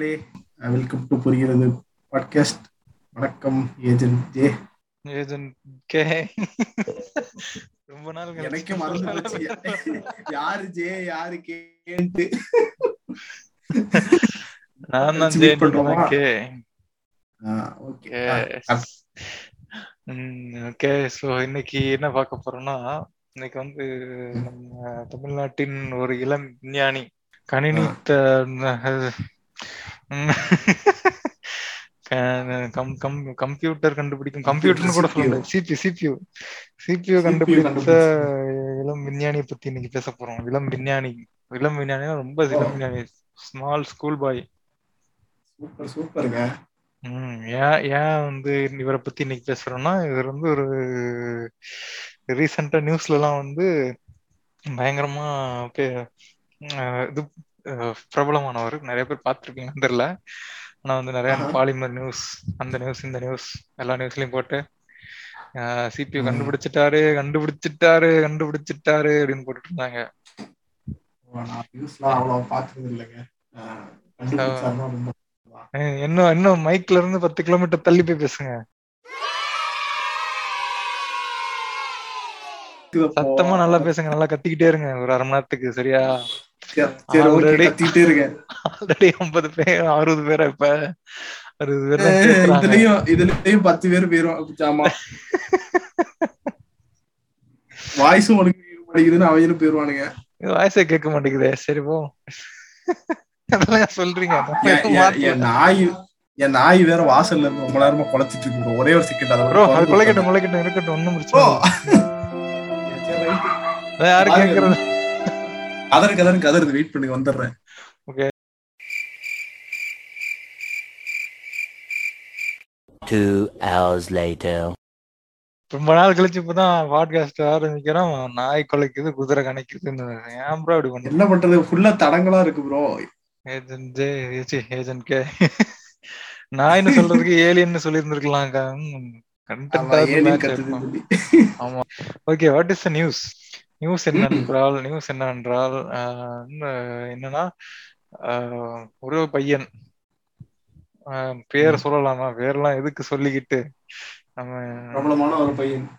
மக்களே welcome to புரிகிறது podcast. வணக்கம் ஏஜென்ட் ஜே. Agent K. ரொம்ப நாள் எனக்கே மறந்து யாரு ஜே யாரு கேன்ட்டு நான் தான் Meet பண்றோமா? கே. ஓகே. ஓகே. ஸோ இன்னைக்கு என்ன பார்க்க போறோம்னா இன்னைக்கு வந்து நம்ம தமிழ்நாட்டின் ஒரு இளம் விஞ்ஞானி கணினி கம்ப்யூட்டர் கண்டுபிடிக்கும். கம்ப்யூட்டர்னு கூட. சொல்லல. சிபி சிபியூ சிபியூ கண்டுபிடிச்சு. இளம் விஞ்ஞானியை பத்தி இன்னைக்கு பேச போறோம். இளம் விஞ்ஞானி. இளம் விஞ்ஞானினா ரொம்ப இளம் விஞ்ஞானி. ஸ்மால் ஸ்கூல் பாய் சூப்பர் சூப்பருங்க ம். ஏன் ஏன் வந்து இவரை பத்தி இன்னைக்கு பேசுறோம்னா இவர் வந்து ஒரு ரீசெண்டா நியூஸ்ல எல்லாம் வந்து பயங்கரமா இது பிரபலமானவர். நிறைய பேர் பார்த்திருப்பீங்கன்னு தெரியல. ஆனா வந்து நிறைய. பாலிமர் நியூஸ் அந்த நியூஸ் இந்த நியூஸ் எல்லா நியூஸ்லயும் போட்டு சிபியூ. கண்டுபிடிச்சிட்டாரு கண்டுபிடிச்சிட்டாரு கண்டுபிடிச்சிட்டாரு அப்படின்னு போட்டுட்டு இருந்தாங்க இன்னும் இன்னும் மைக்ல இருந்து பத்து கிலோமீட்டர் தள்ளி போய் பேசுங்க. சத்தமா நல்லா பேசுங்க நல்லா கத்திக்கிட்டே இருங்க. ஒரு அரை மணி நேரத்துக்கு சரியா. கத்திட்டே இருக்கேன். ஆல்ரெடி ஐம்பது பேர் அறுபது பேரா இப்ப? அறுபது பேர். இதுலயும் இதுலயும் பத்து பேர் போயிரும் ஆமா வாய்ஸும் உனக்கு மாட்டேங்குதுன்னு அவங்களும் போயிருவானுங்க. வாய்ஸே கேட்க மாட்டேங்குதே. சரி போ. அதெல்லாம் சொல்றீங்க? என்- நாய் என் நாய் வேற வாசல்ல இருந்து ரொம்ப நேரமா குலைச்சிட்டு இருக்கு. ஒரே ஒரு செகண்ட் அதை கொலைக்கட்டும். கொலைக்கட்டும். இருக்கட்டும் ஒண்ணும். பிரச்சனை யாரு. கேக்குறது? கதறு கதறு கதறு வெயிட் பண்ணி வந்துடுறேன். Two hours later. ரொம்ப நாள் கழிச்சு இப்பதான் பாட்காஸ்ட் ஆரம்பிக்கிறோம். நாய் கொலைக்குது குதிரை கணக்குதுன்னு ஏன் ப்ரோ அப்படி பண்ணு என்ன பண்றது? ஃபுல்லா தடங்களா இருக்கு bro agent J agent K நாய்னு சொல்றதுக்கு ஏலியன்னு சொல்லியிருந்திருக்கலாம் ஆமா okay what is the news news என்னென்றால் நியூஸ் இந்த என்னன்னா ஒரு பையன் பேர் சொல்லலாமா? பேர்லாம் எதுக்கு சொல்லிக்கிட்டு நம்ம பிரபலமான ஒரு பையன்.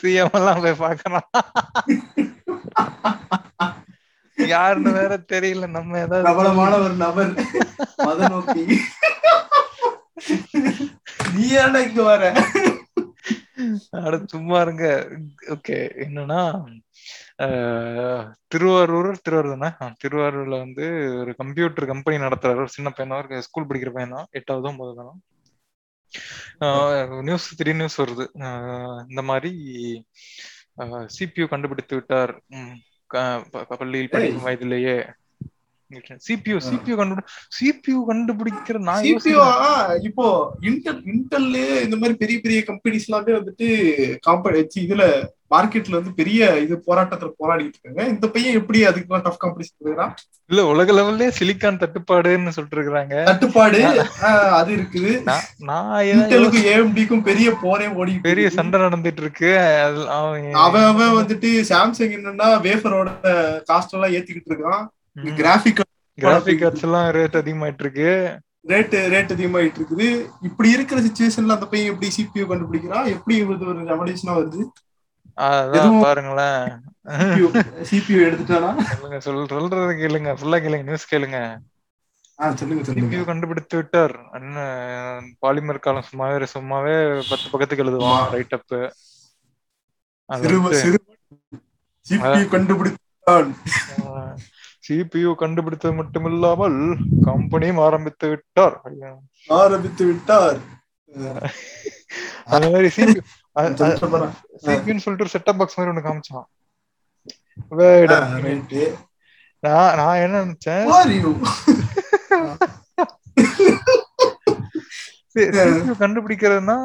சிஎம் எல்லாம் போய் பார்க்கணும். யாருன்னு வேற தெரியல. நம்ம ஏதாவது பிரபலமான ஒரு நபர். மத நோக்கி. நீ இங்க வர? அட சும்மா இருங்க. ஓகே என்னன்னா திருவாரூர் திருவாரூர் தானே திருவாரூர்ல வந்து ஒரு கம்ப்யூட்டர் கம்பெனி நடத்துறாரு. ஒரு சின்ன பையனா ஒரு ஸ்கூல் படிக்கிற பையன் தான். எட்டாவது ஒன்பது தான்? நியூஸ் திடீர் நியூஸ் வருது. இந்த மாதிரி சிபியூ கண்டுபிடித்து விட்டார். பள்ளியில் படிக்கும் வயதிலேயே. சிபியூ. சிபியூ கண்டுபிடி சிபியூ கண்டுபிடிக்கிற நான் யோசிக்கிறேன். இப்போ இன்டெல் இன்டெல் இந்த மாதிரி பெரிய பெரிய கம்பெனிஸ் எல்லாமே வந்துட்டு காம்படி இதுல மார்க்கெட்ல வந்து பெரிய இது போராட்டத்துல போராடிட்டு இருக்காங்க. இந்த பையன் எப்படி அதுக்கு டஃப் காம்படிஷன் இருக்கிறான் இல்ல உலக லெவல்லே சிலிக்கான் தட்டுப்பாடுன்னு சொல்லிட்டு இருக்காங்க தட்டுப்பாடு அது இருக்குது. நான் இன்டெலுக்கும் ஏஎம்டிக்கும் பெரிய போரே ஓடி பெரிய சண்டை நடந்துட்டு இருக்கு. அவன் அவன் வந்துட்டு சாம்சங் என்னன்னா வேஃபரோட காஸ்ட் எல்லாம் ஏத்திக்கிட்டு இருக்கான். கிராபிக் கார்ட்ஸ் எல்லாம் ரேட் அதிகமாயிட்டு இருக்கு ரேட் ரேட் அதிகமாயிட்டு இருக்குது இப்படி இருக்கிற சுச்சுவேஷன்ல அந்த பையன் எப்படி சிபியூ கண்டுபிடிக்கிறான்? எப்படி இது ஒரு ரெவல்யூஷனா வருது? பாருங்களேன். சிபியூ எடுத்துட்டானா? சொல்லுங்க சொல் சொல்றது கேளுங்க. ஃபுல்லா கேளுங்க நியூஸ் கேளுங்க. சிபியூ கண்டுபிடித்து விட்டார். என்ன பாலிமர் காலம் சும்மாவே சும்மாவே பத்து பக்கத்துக்கு எழுதுவான். ரைட் அப் சிபியூ கண்டுபிடித்தான். சிபியூ கண்டுபிடித்தது மட்டுமில்லாமல் கம்பெனியும் ஆரம்பித்து விட்டார். ஆரம்பித்து விட்டார் அந்த மாதிரி சிபியூ. சிபியூன்னு சொல்லிட்டு செட்டப் பாக்ஸ் மாதிரி ஒண்ணு காமிச்சான். நான் நான் என்ன நினைச்சேன்? சிபியூ கண்டுபிடிக்கிறதுனா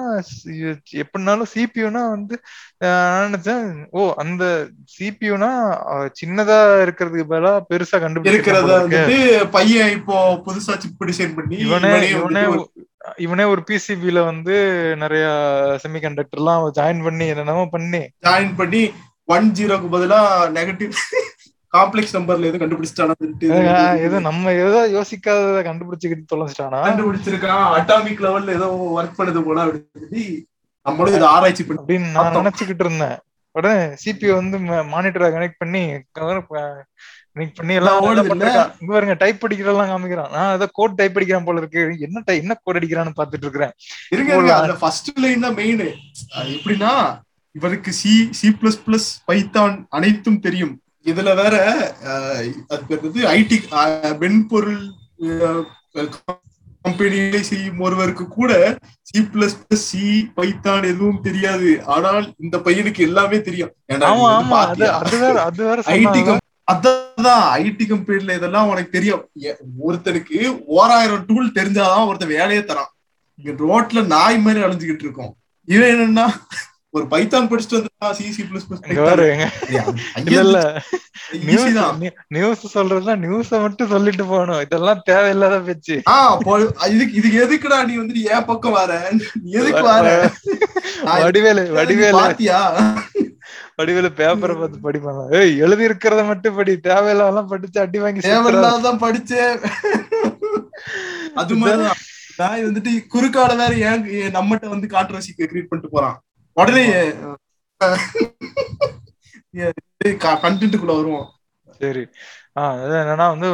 எப்படினாலும் சிபியூனா வந்து நினைச்சேன் ஓ அந்த சிபியூனா சின்னதா இருக்கிறதுக்கு பதிலா பெருசா கண்டுபிடிக்கிறத பையன் இப்போ புதுசா சிப் டிசைன் பண்ணி இவனே இவனே இவனே ஒரு பிசிபில வந்து நிறைய செமிகண்டக்டர் எல்லாம் ஜாயின் பண்ணி என்னென்னமோ பண்ணி. ஜாயின் பண்ணி ஒன் ஜீரோக்கு பதிலா நெகட்டிவ் காம்ப்ளெக்ஸ் நம்பர்ல எதுவும் கண்டுபிடிச்சிட்டானா ஏதோ நம்ம ஏதோ யோசிக்காதத கண்டுபிடிச்சுக்கிட்டு தொலைச்சிட்டானா கண்டுபிடிச்சிருக்கான். அட்டாமிக் லெவல்ல ஏதோ ஒர்க் பண்ணது போல அப்படின்னு நம்மளும் இதை ஆராய்ச்சி பண்ணி அப்படின்னு நான். நினைச்சுக்கிட்டு இருந்தேன். உடனே சிபியூ வந்து மானிட்டரை கனெக்ட் பண்ணி கனெக்ட் பண்ணி எல்லாம். இங்க பாருங்க டைப் படிக்கிறதெல்லாம் காமிக்கிறான். நான் ஏதோ கோட் டைப் படிக்கிறான் போல இருக்கு. என்ன ty- என்ன கோட் அடிக்கிறான்னு பாத்துட்டு இருக்கிறேன். இருங்க, அந்த ஃபர்ஸ்ட் லைன் தான் மெயின் எப்படின்னா இவருக்கு C C plus plus Python அனைத்தும் தெரியும். இதுல வேற அது ஐடி மென்பொருள் கம்பெனியிலே செய்யும் ஒருவருக்கு கூட C plus plus C Python எதுவும் தெரியாது. ஆனால் இந்த பையனுக்கு எல்லாமே தெரியும். ஐடி அதான் ஐடி கம்பெனில இதெல்லாம் உனக்கு தெரியும். ஒருத்தனுக்கு ஓராயிரம் டூல் தெரிஞ்சாதான் ஒருத்தன் வேலையே தரான். இங்க ரோட்ல நாய் மாதிரி அலைஞ்சுக்கிட்டு இருக்கோம். இவன் என்னன்னா ஒரு பைத்தான் படிச்சுட்டு வந்தா சி சி பிளஸ் எங்க இல்ல இல்ல. நியூஸ் தான். நியூஸ் சொல்றதுலாம் நியூஸ மட்டும் சொல்லிட்டு போகணும். இதெல்லாம் தேவையில்லாத பேச்சு. இதுக்கு இதுக்கு எதுக்குடா நீ வந்து என் பக்கம் வர? நீ எதுக்கு வர? வடிவேலு வடிவேலு. பாத்தியா? வடிவேலு பேப்பரை பார்த்து படிப்பாங்க ஏய் எழுதி இருக்கிறத மட்டும் படி. தேவையில்லாம் படிச்சு அடி வாங்கி. தேவையில்லாதான் படிச்சேன் அது மாதிரிதான். நான் வந்துட்டு குறுக்கால வேற ஏன் ஏன் நம்மகிட்ட வந்து கான்ட்ரவர்சி கிரியேட் பண்ணிட்டு போறான். உடனே கண்டென்ட்டுக்குள்ள வருவோம். சரி. ஆஹ் அது என்னன்னா வந்து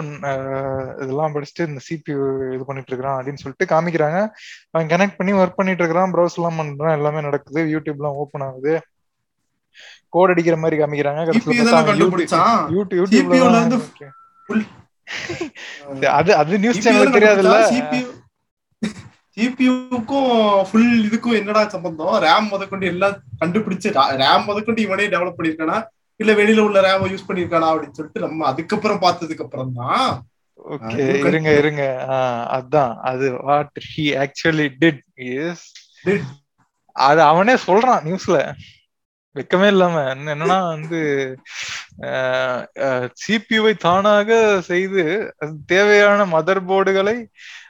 இதெல்லாம் படிச்சுட்டு இந்த சிபியூ இது பண்ணிட்டு இருக்கிறான் அப்படின்னு சொல்லிட்டு காமிக்கிறாங்க. அவன் கனெக்ட் பண்ணி ஒர்க் பண்ணிட்டு இருக்கிறான் ப்ரௌஸ் எல்லாம் பண்றான் எல்லாமே நடக்குது. யூடியூப் எல்லாம் ஓபன் ஆகுது. கோட் அடிக்கிற மாதிரி காமிக்கிறாங்க. யூடியூப்ல அது அது நியூஸ் சேனல் தெரியாதுல்ல? சிபியூ சிபியூக்கும் ஃபுல் இதுக்கும் என்னடா சம்பந்தம்? ரேம் முதற்கொண்டு எல்லாம் கண்டுபிடிச்சு ரேம் முதற்கொண்டு இவனே டெவலப் பண்ணிருக்கானா இல்ல வெளியில உள்ள ரேம் யூஸ் பண்ணிருக்கானா அப்படின்னு சொல்லிட்டு நம்ம அதுக்கப்புறம் பார்த்ததுக்கு அப்புறம் தான். ஓகே இருங்க இருங்க. அதான். அது what he actually did is. அது அவனே சொல்றான் நியூஸ்ல வெக்கமே இல்லாம என்ன- என்னன்னா வந்து சிபியூவை தானாக செய்து அது தேவையான மதர் போர்டுகளை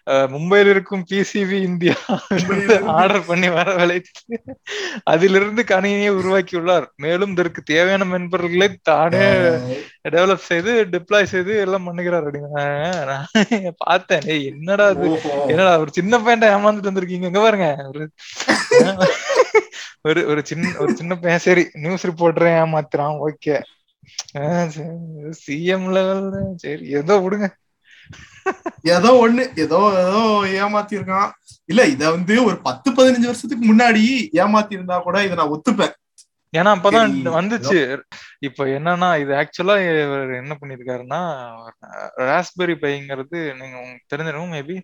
மும்பையில் இருக்கும் பிசிவி இந்தியா. ஆர்டர் பண்ணி வரவழைத்து அதிலிருந்து கணினியை உருவாக்கியுள்ளார். மேலும் இதற்கு தேவையான மென்பொருட்களை தானே டெவலப் செய்து டிப்ளாய் செய்து எல்லாம் பண்ணுகிறார். அப்படின்னு நான் பார்த்தேன். என்னடா இது? ஓஹோ. என்னடா ஒரு சின்ன பையன் ஏமாந்துட்டு வந்திருக்கீங்க. இங்க பாருங்க. ஒரு ஒரு சின்ன ஒரு சின்ன பையன் சரி நியூஸ் ரிப்போர்ட்டரே ஏமாத்துறான் ஓகே. சிஎம் லெவல் சரி ஏதோ விடுங்க. ஏதோ ஒண்ணு ஏதோ ஏதோ ஏமாத்தி இருக்கான் இல்ல இத வந்து ஒரு பத்து பதினஞ்சு வருஷத்துக்கு முன்னாடி ஏமாத்தி இருந்தா கூட இதை நான் ஒத்துப்பேன். ஏன்னா அப்பதான் வந்துச்சு. இப்ப என்னன்னா இது ஆக்சுவலா இவர் என்ன பண்ணிருக்காருன்னா ராஸ்பெரி பைங்கிறது நீங்க உங்களுக்கு தெரிஞ்சிருக்கும் மேபி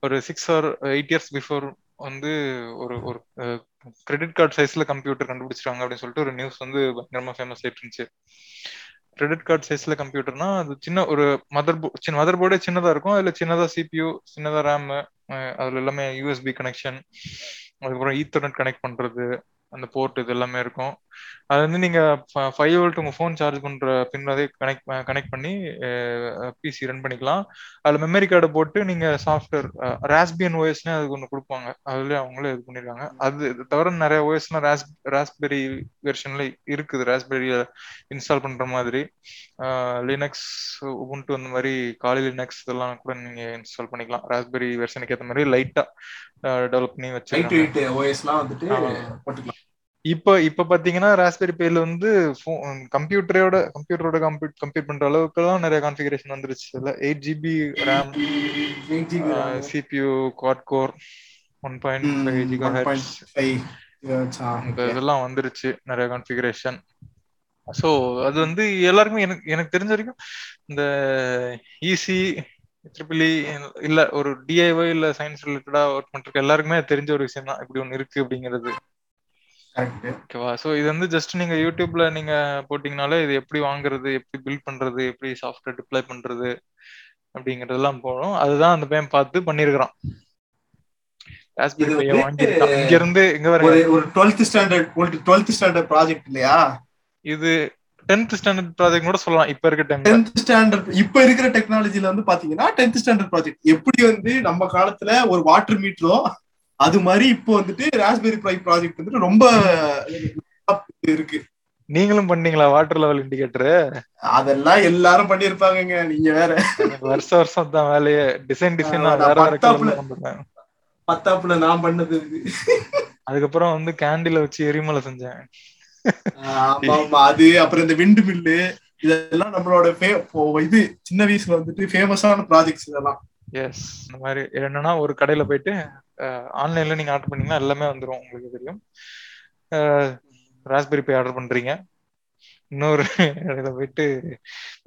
ஒரு six or eight years before வந்து ஒரு ஒரு கிரெடிட் கார்டு சைஸ்ல கம்ப்யூட்டர் கண்டுபிடிச்சிருக்காங்க அப்படின்னு சொல்லிட்டு ஒரு நியூஸ் வந்து பயங்கரமா ஃபேமஸ் ஆயிட்டு இருந்துச்சு. கிரெடிட் கார்டு சைஸ்ல கம்ப்யூட்டர்னா அது சின்ன ஒரு மதர் போர்டு சின்ன மதர் போர்டே சின்னதா இருக்கும். அதுல சின்னதா சிபியூ சின்னதா ரேம் அதுல எல்லாமே யூஎஸ்பி கனெக்ஷன் அதுக்கப்புறம் ஈத்தர்நெட் கனெக்ட் பண்றது அந்த போர்ட் இது எல்லாமே இருக்கும். அது வந்து நீங்க ஃபைவ் வோல்ட் உங்க ஃபோன் சார்ஜ் பண்ற பின் அதே கனெக்ட் கனெக்ட் பண்ணி பிசி ரன் பண்ணிக்கலாம். அதுல மெமரி கார்டை போட்டு நீங்க சாஃப்ட்வேர் ராஸ்பியன் ஓஎஸ்னே அதுக்கு ஒன்று கொடுப்பாங்க. அதுல அவங்களே இது பண்ணிருக்காங்க அது தவிர நிறைய ஓஎஸ்லாம் ராஸ் ராஸ்பெரி வெர்ஷன்ல இருக்குது. ராஸ்பெரியை இன்ஸ்டால் பண்ற மாதிரி. லினக்ஸ் உபுண்டு அந்த மாதிரி காலி லினக்ஸ் இதெல்லாம் கூட நீங்க இன்ஸ்டால் பண்ணிக்கலாம். ராஸ்பெரி வெர்ஷனுக்கு ஏற்ற மாதிரி லைட்டா டெவலப் பண்ணி வெயிட் ஓஎஸ்லாம் வந்துட்டு இப்ப இப்ப பாத்தீங்கன்னா ராஸ்பெரி பேல வந்து கம்ப்யூட்டரோட கம்ப்யூட்டரோட கம்ப்யூட் கம்ப்யூட் பண்ற அளவுக்கு எல்லாம் நிறைய கான்ஃபிகரேஷன் வந்துருச்சு இல்ல eight GB RAM 8 GB RAM. CPU quad core one point five ம், ஜிகா 1.5 gigahertz, ஆ, இந்த okay. இதெல்லாம் வந்துருச்சு நிறைய கான்ஃபிகரேஷன் ஸோ அது வந்து எல்லாருக்குமே எனக்கு எனக்கு தெரிஞ்ச வரைக்கும் இந்த ஈசி ட்ரிபிள் இல்ல ஒரு டிஐஒய் இல்ல சயின்ஸ் ரிலேட்டடா ஒர்க் பண்றதுக்கு எல்லாருக்குமே தெரிஞ்ச ஒரு விஷயம் தான் இப்படி ஒன்று இருக்கு அப்படிங்கிறது. ஓகேவா ஸோ இது வந்து ஜஸ்ட் நீங்க யூடியூப்ல நீங்க போட்டீங்கனாலே இது எப்படி வாங்குறது எப்படி பில்ட் பண்றது எப்படி சாஃப்ட்வேர் டிப்ளை பண்றது அப்படிங்கறதெல்லாம் போடும் அதுதான் அந்த பையன் பார்த்து பண்ணிருக்கிறான். இங்க இருந்து இங்க வர ஒரு ஒரு 12th ஸ்டாண்டர்ட் ஒரு 12th ஸ்டாண்டர்ட் ப்ராஜெக்ட் இல்லையா? இது டென்த் ஸ்டாண்டர்ட் ப்ராஜெக்ட் கூட சொல்லலாம். இப்ப இருக்க டைம்ல 10th ஸ்டாண்டர்ட் இப்ப இருக்கிற டெக்னாலஜில வந்து பாத்தீங்கன்னா 10th ஸ்டாண்டர்ட் ப்ராஜெக்ட் எப்படி வந்து நம்ம காலத்துல ஒரு வாட்டர் மீட்டரோ அது மாதிரி இப்போ வந்துட்டு ராஸ்பெரி பை ப்ராஜெக்ட் வந்துட்டு ரொம்ப இருக்கு. நீங்களும் பண்ணீங்களா வாட்டர் லெவல் இண்டிகேட்டர் அதெல்லாம் எல்லாரும் பண்ணிருப்பாங்கங்க நீங்க வேற. வருஷ வருஷம் தான் வேலையே. டிசைன் டிசைனா வேற வேற பத்தாப்புல- நான் பண்ணது அதுக்கப்புறம் வந்து கேண்டில வச்சு எரிமலை செஞ்சேன். ஆமா ஆமா அது அப்புறம் இந்த விண்டு மில்லு இதெல்லாம் நம்மளோட இது சின்ன வயசுல வந்துட்டு ஃபேமஸான ப்ராஜெக்ட்ஸ் இதெல்லாம். எஸ் இந்த மாதிரி என்னன்னா ஒரு கடையில போயிட்டு ஆன்லைன்ல நீங்க ஆர்டர் பண்ணீங்கன்னா எல்லாமே வந்துரும். உங்களுக்கு தெரியும். ராஸ்பெரி பை ஆர்டர் பண்றீங்க. இன்னொரு கடையில போயிட்டு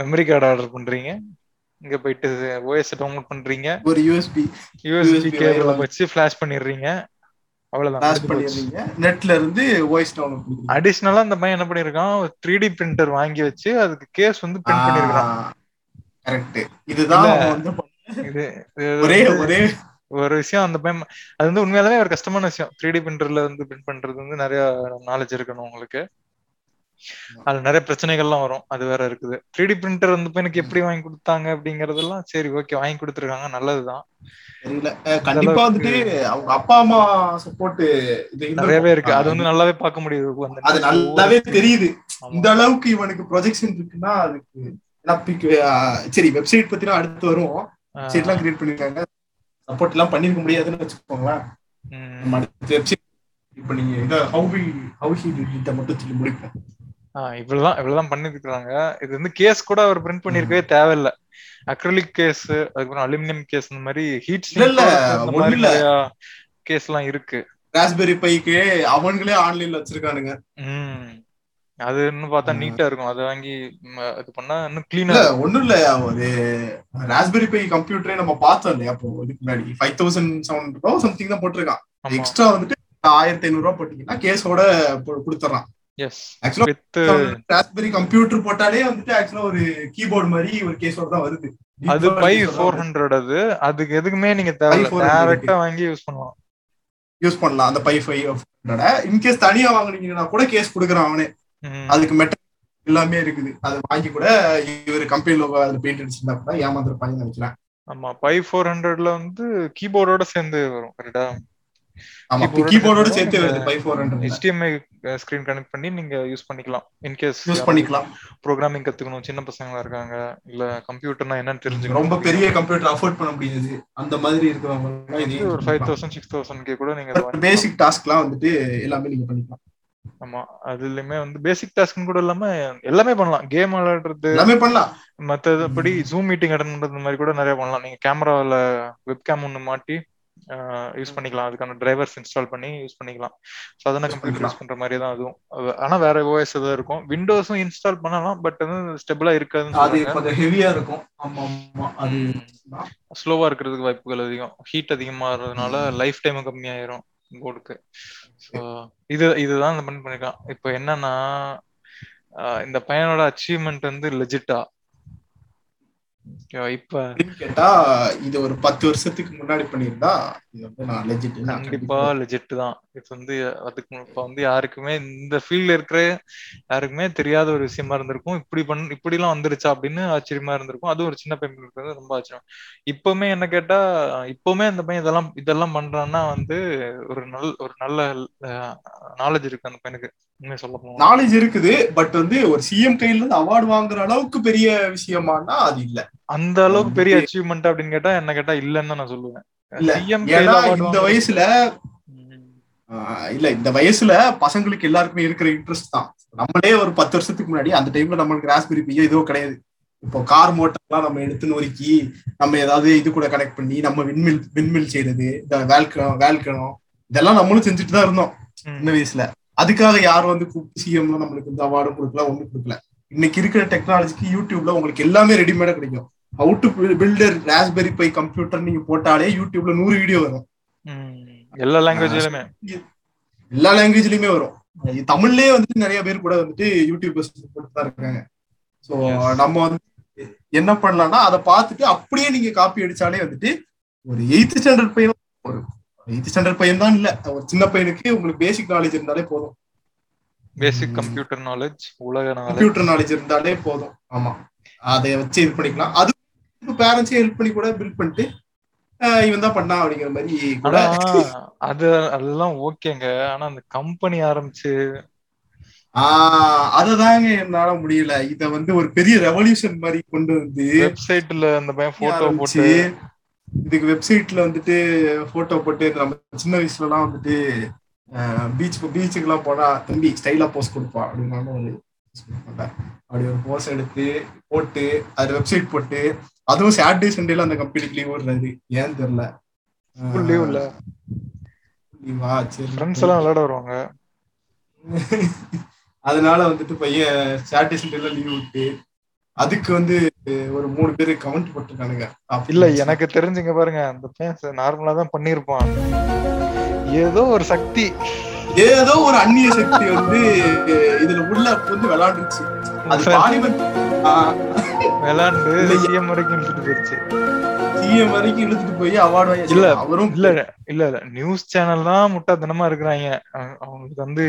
மெமரி கார்டு ஆர்டர் பண்றீங்க. இங்க போயிட்டு ஓஎஸ் டவுன்லோட் பண்றீங்க. ஒரு யூஎஸ்பி யூஎஸ்பி USB கேபிள வச்சு ஃபிளாஷ் பண்ணிடுறீங்க. அவ்வளவுதான். நெட்ல இருந்து வாய்ஸ் டவுன்லோட் அடிஷனலா இந்த பையன் என்ன பண்ணிருக்கான்? த்ரீ டி பிரிண்டர் வாங்கி வச்சு அதுக்கு கேஸ் வந்து பிரிண்ட் பண்ணிருக்கான். கரெக்ட் இதுதான் ஒரே ஒரே. ஒரு விஷயம் அந்த பையன் அது வந்து உண்மையாலுமே ஒரு கஷ்டமான விஷயம். த்ரீ டி பிரிண்டர்ல வந்து பிரிண்ட் பண்றது வந்து நிறைய நாலேஜ் இருக்கணும் உங்களுக்கு. அது நிறைய பிரச்சனைகள்லாம் வரும். அது வேற இருக்குது. த்ரீ டி பிரிண்டர் வந்து பையனுக்கு எப்படி வாங்கி கொடுத்தாங்க அப்படிங்கறதெல்லாம் சரி ஓகே வாங்கி கொடுத்துருக்காங்க. நல்லதுதான். கண்டிப்பா வந்துட்டு அவங்க அப்பா அம்மா சப்போர்ட் இது நிறையவே இருக்கு. அது. வந்து நல்லாவே பார்க்க முடியுது. அது நல்லாவே தெரியுது. இந்த அளவுக்கு இவனுக்கு ப்ரொஜெக்ஷன் இருக்குன்னா அதுக்கு சரி வெப்சைட் பத்தினா அடுத்து வரும் ஆ, வெப்சைட் எல்லாம் கிரியேட் பண்ணிருக்காங்க. சப்போர்ட் எல்லாம் பண்ணிருக்க முடியாதுன்னு வச்சுக்கோங்களேன். நம்ம அடுத்த வெப்சைட் இப்ப நீங்க இதை ஹவு வி ஹவு ஹி இதை மட்டும் சொல்லி முடிப்போம் ஆ, இவ்வளவுதான் இவ்வளவுதான் பண்ணிருக்காங்க இது வந்து கேஸ் கூட அவர் பிரிண்ட் பண்ணிருக்கவே தேவையில்ல. அக்ரிலிக் கேஸ் அதுக்கப்புறம் அலுமினியம் கேஸ் இந்த மாதிரி ஹீட் இல்ல, கேஸ் எல்லாம் இருக்கு. ராஸ்பெரி பைக்கு அவங்களே ஆன்லைன்ல வச்சிருக்கானுங்க. ம். அது இன்னும் பார்த்தா. நீட்டா இருக்கும். அதை வாங்கி இது பண்ணா இன்னும் கிளீனா ஒண்ணும் இல்ல ஒரு ராஸ்பெரி பை கம்ப்யூட்டரே நம்ம பார்த்தோம் இல்லையா? அப்போ இதுக்கு முன்னாடி five thousand seven hundred something தான் போட்டிருக்கான். எக்ஸ்ட்ரா வந்துட்டு ஆயிரத்தி ஐநூறு ரூபாய் போட்டீங்கன்னா கேஸோட கொடுத்துறான். ராஸ்பெரி கம்ப்யூட்டர் போட்டாலே வந்துட்டு ஆக்சுவலா ஒரு கீபோர்டு மாதிரி ஒரு கேஸோட தான் வருது. அது பை ஃபோர் ஹண்ட்ரட் அது. அதுக்கு எதுக்குமே நீங்க தேவையில்ல 400 டேரக்டா வாங்கி யூஸ் பண்ணலாம். யூஸ் பண்ணலாம். அந்த பை ஃபைவ் இன்கேஸ் தனியா வாங்குனீங்கன்னா கூட கேஸ் கொடுக்குறான் அவனே. அதுக்கு மெட்டல் எல்லாமே இருக்குது. அது வாங்கி கூட இவர் கம்பெனி லோகோ அதுல பெயிண்ட் அடிச்சிருந்தா கூட ஏமாந்துருப்பாங்கன்னு நினைக்கிறேன். ஆமா பை ஃபோர் ஹண்ட்ரட்ல வந்து கீபோர்டோட சேர்ந்து வரும் கரெக்டா ஆமா கீபோர்டோட சேர்த்து வருது pi four hundred HDMI screen connect பண்ணி நீங்க யூஸ் பண்ணிக்கலாம். இன்கேஸ் யூஸ் பண்ணிக்கலாம். ப்ரோக்ராமிங் கத்துக்கணும் சின்ன பசங்களா இருக்காங்க இல்ல கம்ப்யூட்டர்னா என்னன்னு தெரிஞ்சுக்கணும். ரொம்ப பெரிய கம்ப்யூட்டர் அஃபோர்ட் பண்ண முடியாது. அந்த மாதிரி இருக்கிறவங்க வந்து ஒரு ஃபைவ் தௌசண்ட் சிக்ஸ் தௌசண்ட் கூட நீங்க. பேசிக் டாஸ்க்லாம் வந்துட்டு எல்லாமே நீங்க பண்ணிக்கலாம். ஆமா அதுலயுமே வந்து பேசிக் டாஸ்க் கூட இல்லாம எல்லாமே பண்ணலாம். கேம் விளையாடுறது எல்லாமே பண்ணலாம். மத்தபடி ஜூம் மீட்டிங் அட்டன் பண்றது மாதிரி கூட நிறைய பண்ணலாம். நீங்க கேமரால வெப்கேம் ஒன்னு மாட்டி யூஸ் பண்ணிக்கலாம். அதுக்கான டிரைவர்ஸ் இன்ஸ்டால் பண்ணி யூஸ் பண்ணிக்கலாம். சாதாரண Use கம்ப்யூட்டர் யூஸ். பண்ற மாதிரி தான் அதுவும். அது- ஆனா வேற ஓஎஸ் தான் இருக்கும். விண்டோஸும் இன்ஸ்டால் பண்ணலாம் பட் வந்து ஸ்டெபிளா இருக்காதுன்னு அது கொஞ்சம் ஹெவியா இருக்கும். ஆமா ஆமா அது. ஸ்லோவா இருக்கிறதுக்கு வாய்ப்புகள் அதிகம். ஹீட் அதிகமாகிறதுனால லைஃப் டைம் கம்மியாயிரும். போர்டுக்கு ஸோ இது இதுதான் இந்த பண்ணி பண்ணிருக்கான். இப்போ என்னன்னா இந்த பையனோட அச்சீவ்மெண்ட் வந்து லெஜிட்டா இப்ப கேட்டா இது ஒரு பத்து வருஷத்துக்கு முன்னாடி பண்ணியிருந்தா இது வந்து நான் லெஜிட் கண்டிப்பா லெஜிட் தான். இது வந்து அதுக்கு இப்ப வந்து யாருக்குமே இந்த ஃபீல்ட்ல இருக்கிற யாருக்குமே தெரியாத ஒரு விஷயமா இருந்திருக்கும். இப்படி பண் இப்படி எல்லாம் வந்துருச்சா அப்படின்னு ஆச்சரியமா இருந்திருக்கும். அதுவும் ஒரு சின்ன பையன் இருக்கிறது ரொம்ப ஆச்சரியம். இப்பவுமே என்ன கேட்டா இப்பவுமே இந்த பையன் இதெல்லாம் இதெல்லாம் பண்றான்னா வந்து ஒரு நல்ல ஒரு நல்ல நாலேஜ் இருக்கு அந்த பையனுக்கு. நாலேஜ் இருக்குது பட் வந்து ஒரு சிஎம் கையில இருந்து அவார்டு வாங்குற அளவுக்கு பெரிய விஷயமானா அது இல்ல. அந்த அளவுக்கு பெரிய அச்சீவ்மெண்ட் அப்படின்னு கேட்டா என்ன கேட்டா இல்லன்னு நான் சொல்லுவேன். இந்த வயசுல இல்ல இந்த வயசுல பசங்களுக்கு எல்லாருக்குமே இருக்கிற இன்ட்ரெஸ்ட் தான். நம்மளே ஒரு பத்து வருஷத்துக்கு முன்னாடி அந்த டைம்ல நம்மளுக்கு ராஸ்பெரி பையோ எதுவும் கிடையாது. இப்போ கார் மோட்டர்லாம் நம்ம எடுத்து நொறுக்கி நம்ம ஏதாவது இது கூட கனெக்ட் பண்ணி நம்ம விண்மில் விண்மில் செய்யறது இந்த வேல்கணம் வேல்கணம் இதெல்லாம் நம்மளும் செஞ்சுட்டு தான் இருந்தோம் சின்ன வயசுல. அதுக்காக யாரும் வந்து கூப்பிட்டு சிஎம்ல நம்மளுக்கு இந்த அவார்டும் கொடுக்கல ஒண்ணும் கொடுக்கல. இன்னைக்கு இருக்கிற டெக்னாலஜிக்கு யூடியூப்ல உங்களுக்கு எல்லாமே ரெடிமேடா கிடைக்கும். How to build a Raspberry Pi computer நீங்க போட்டாலே யூடியூப்ல நூறு வீடியோ வரும். எல்லா லாங்குவேஜ்லயுமே எல்லா லாங்குவேஜ்லயுமே வரும். தமிழ்லயே வந்துட்டு நிறைய பேர் கூட வந்துட்டு யூடியூபர்ஸ் தான் இருக்காங்க. சோ. நம்ம வந்து என்ன பண்ணலாம்னா அதை பார்த்துட்டு அப்படியே நீங்க காப்பி அடிச்சாலே வந்துட்டு ஒரு எயித்து ஸ்டாண்டர்ட் பையன் ஒரு எயித்து ஸ்டாண்டர்ட் பையன் தான் இல்ல. ஒரு சின்ன பையனுக்கு உங்களுக்கு பேசிக் நாலேஜ் இருந்தாலே போதும். பேசிக் கம்ப்யூட்டர் நாலேஜ் உலக நாலேஜ் கம்ப்யூட்டர் நாலேஜ் இருந்தாலே போதும். ஆமா. அதை வச்சு இது பண்ணிக்கலாம். அது பேரண்ட்ஸே ஹெல்ப் பண்ணி கூட பில்ட் பண்ணிட்டு இவன் தான் பண்ணா அப்படிங்கிற மாதிரி அது அதெல்லாம் ஓகேங்க ஆனா அந்த கம்பெனி ஆரம்பிச்சு ஆஹ் அததாங்க என்னால முடியல இத வந்து ஒரு பெரிய ரெவல்யூஷன் மாதிரி கொண்டு வந்து வெப்சைட்ல அந்த பையன் போட்டோ போட்டு இதுக்கு வெப்சைட்ல வந்துட்டு போட்டோ போட்டு நம்ம சின்ன வயசுல எல்லாம் வந்துட்டு பீச் பீச்சுக்கு எல்லாம் போனா தம்பி ஸ்டைலா போஸ்ட் கொடுப்பா அப்படின்னு. அப்படி ஒரு போஸ் எடுத்து போட்டு அது வெப்சைட் போட்டு அதுவும் சாட்டர்டே சண்டேல அந்த கம்பெனிக்கு லீவ் விடுறாரு ஏன்னு தெரியல. இல்ல. லீவா சரி. ஃப்ரெண்ட்ஸ் எல்லாம் விளையாட வருவாங்க. அதனால வந்துட்டு பையன் சாட்டர்டே சண்டேல லீவ் விட்டு அதுக்கு வந்து ஒரு மூணு பேர் கமெண்ட் போட்டிருக்கானுங்க. இல்ல எனக்கு தெரிஞ்சுங்க பாருங்க. அந்த பையன் நார்மலா தான் பண்ணிருப்பான் ஏதோ ஒரு சக்தி. ஏதோ ஒரு அந்நிய சக்தி வந்து இதுல உள்ள வந்து விளையாண்டுச்சு அது பாலிமர் விளையாண்டு இல்ல, சிஎம் வரைக்கும் இழுத்துட்டு போயிருச்சு. சிஎம் வரைக்கும் இழுத்துட்டு போய் அவார்டு இல்ல, அவரும் இல்ல இல்ல இல்ல. நியூஸ் சேனல் தான் முட்டாத்தனமா இருக்கிறாங்க. அவங்களுக்கு வந்து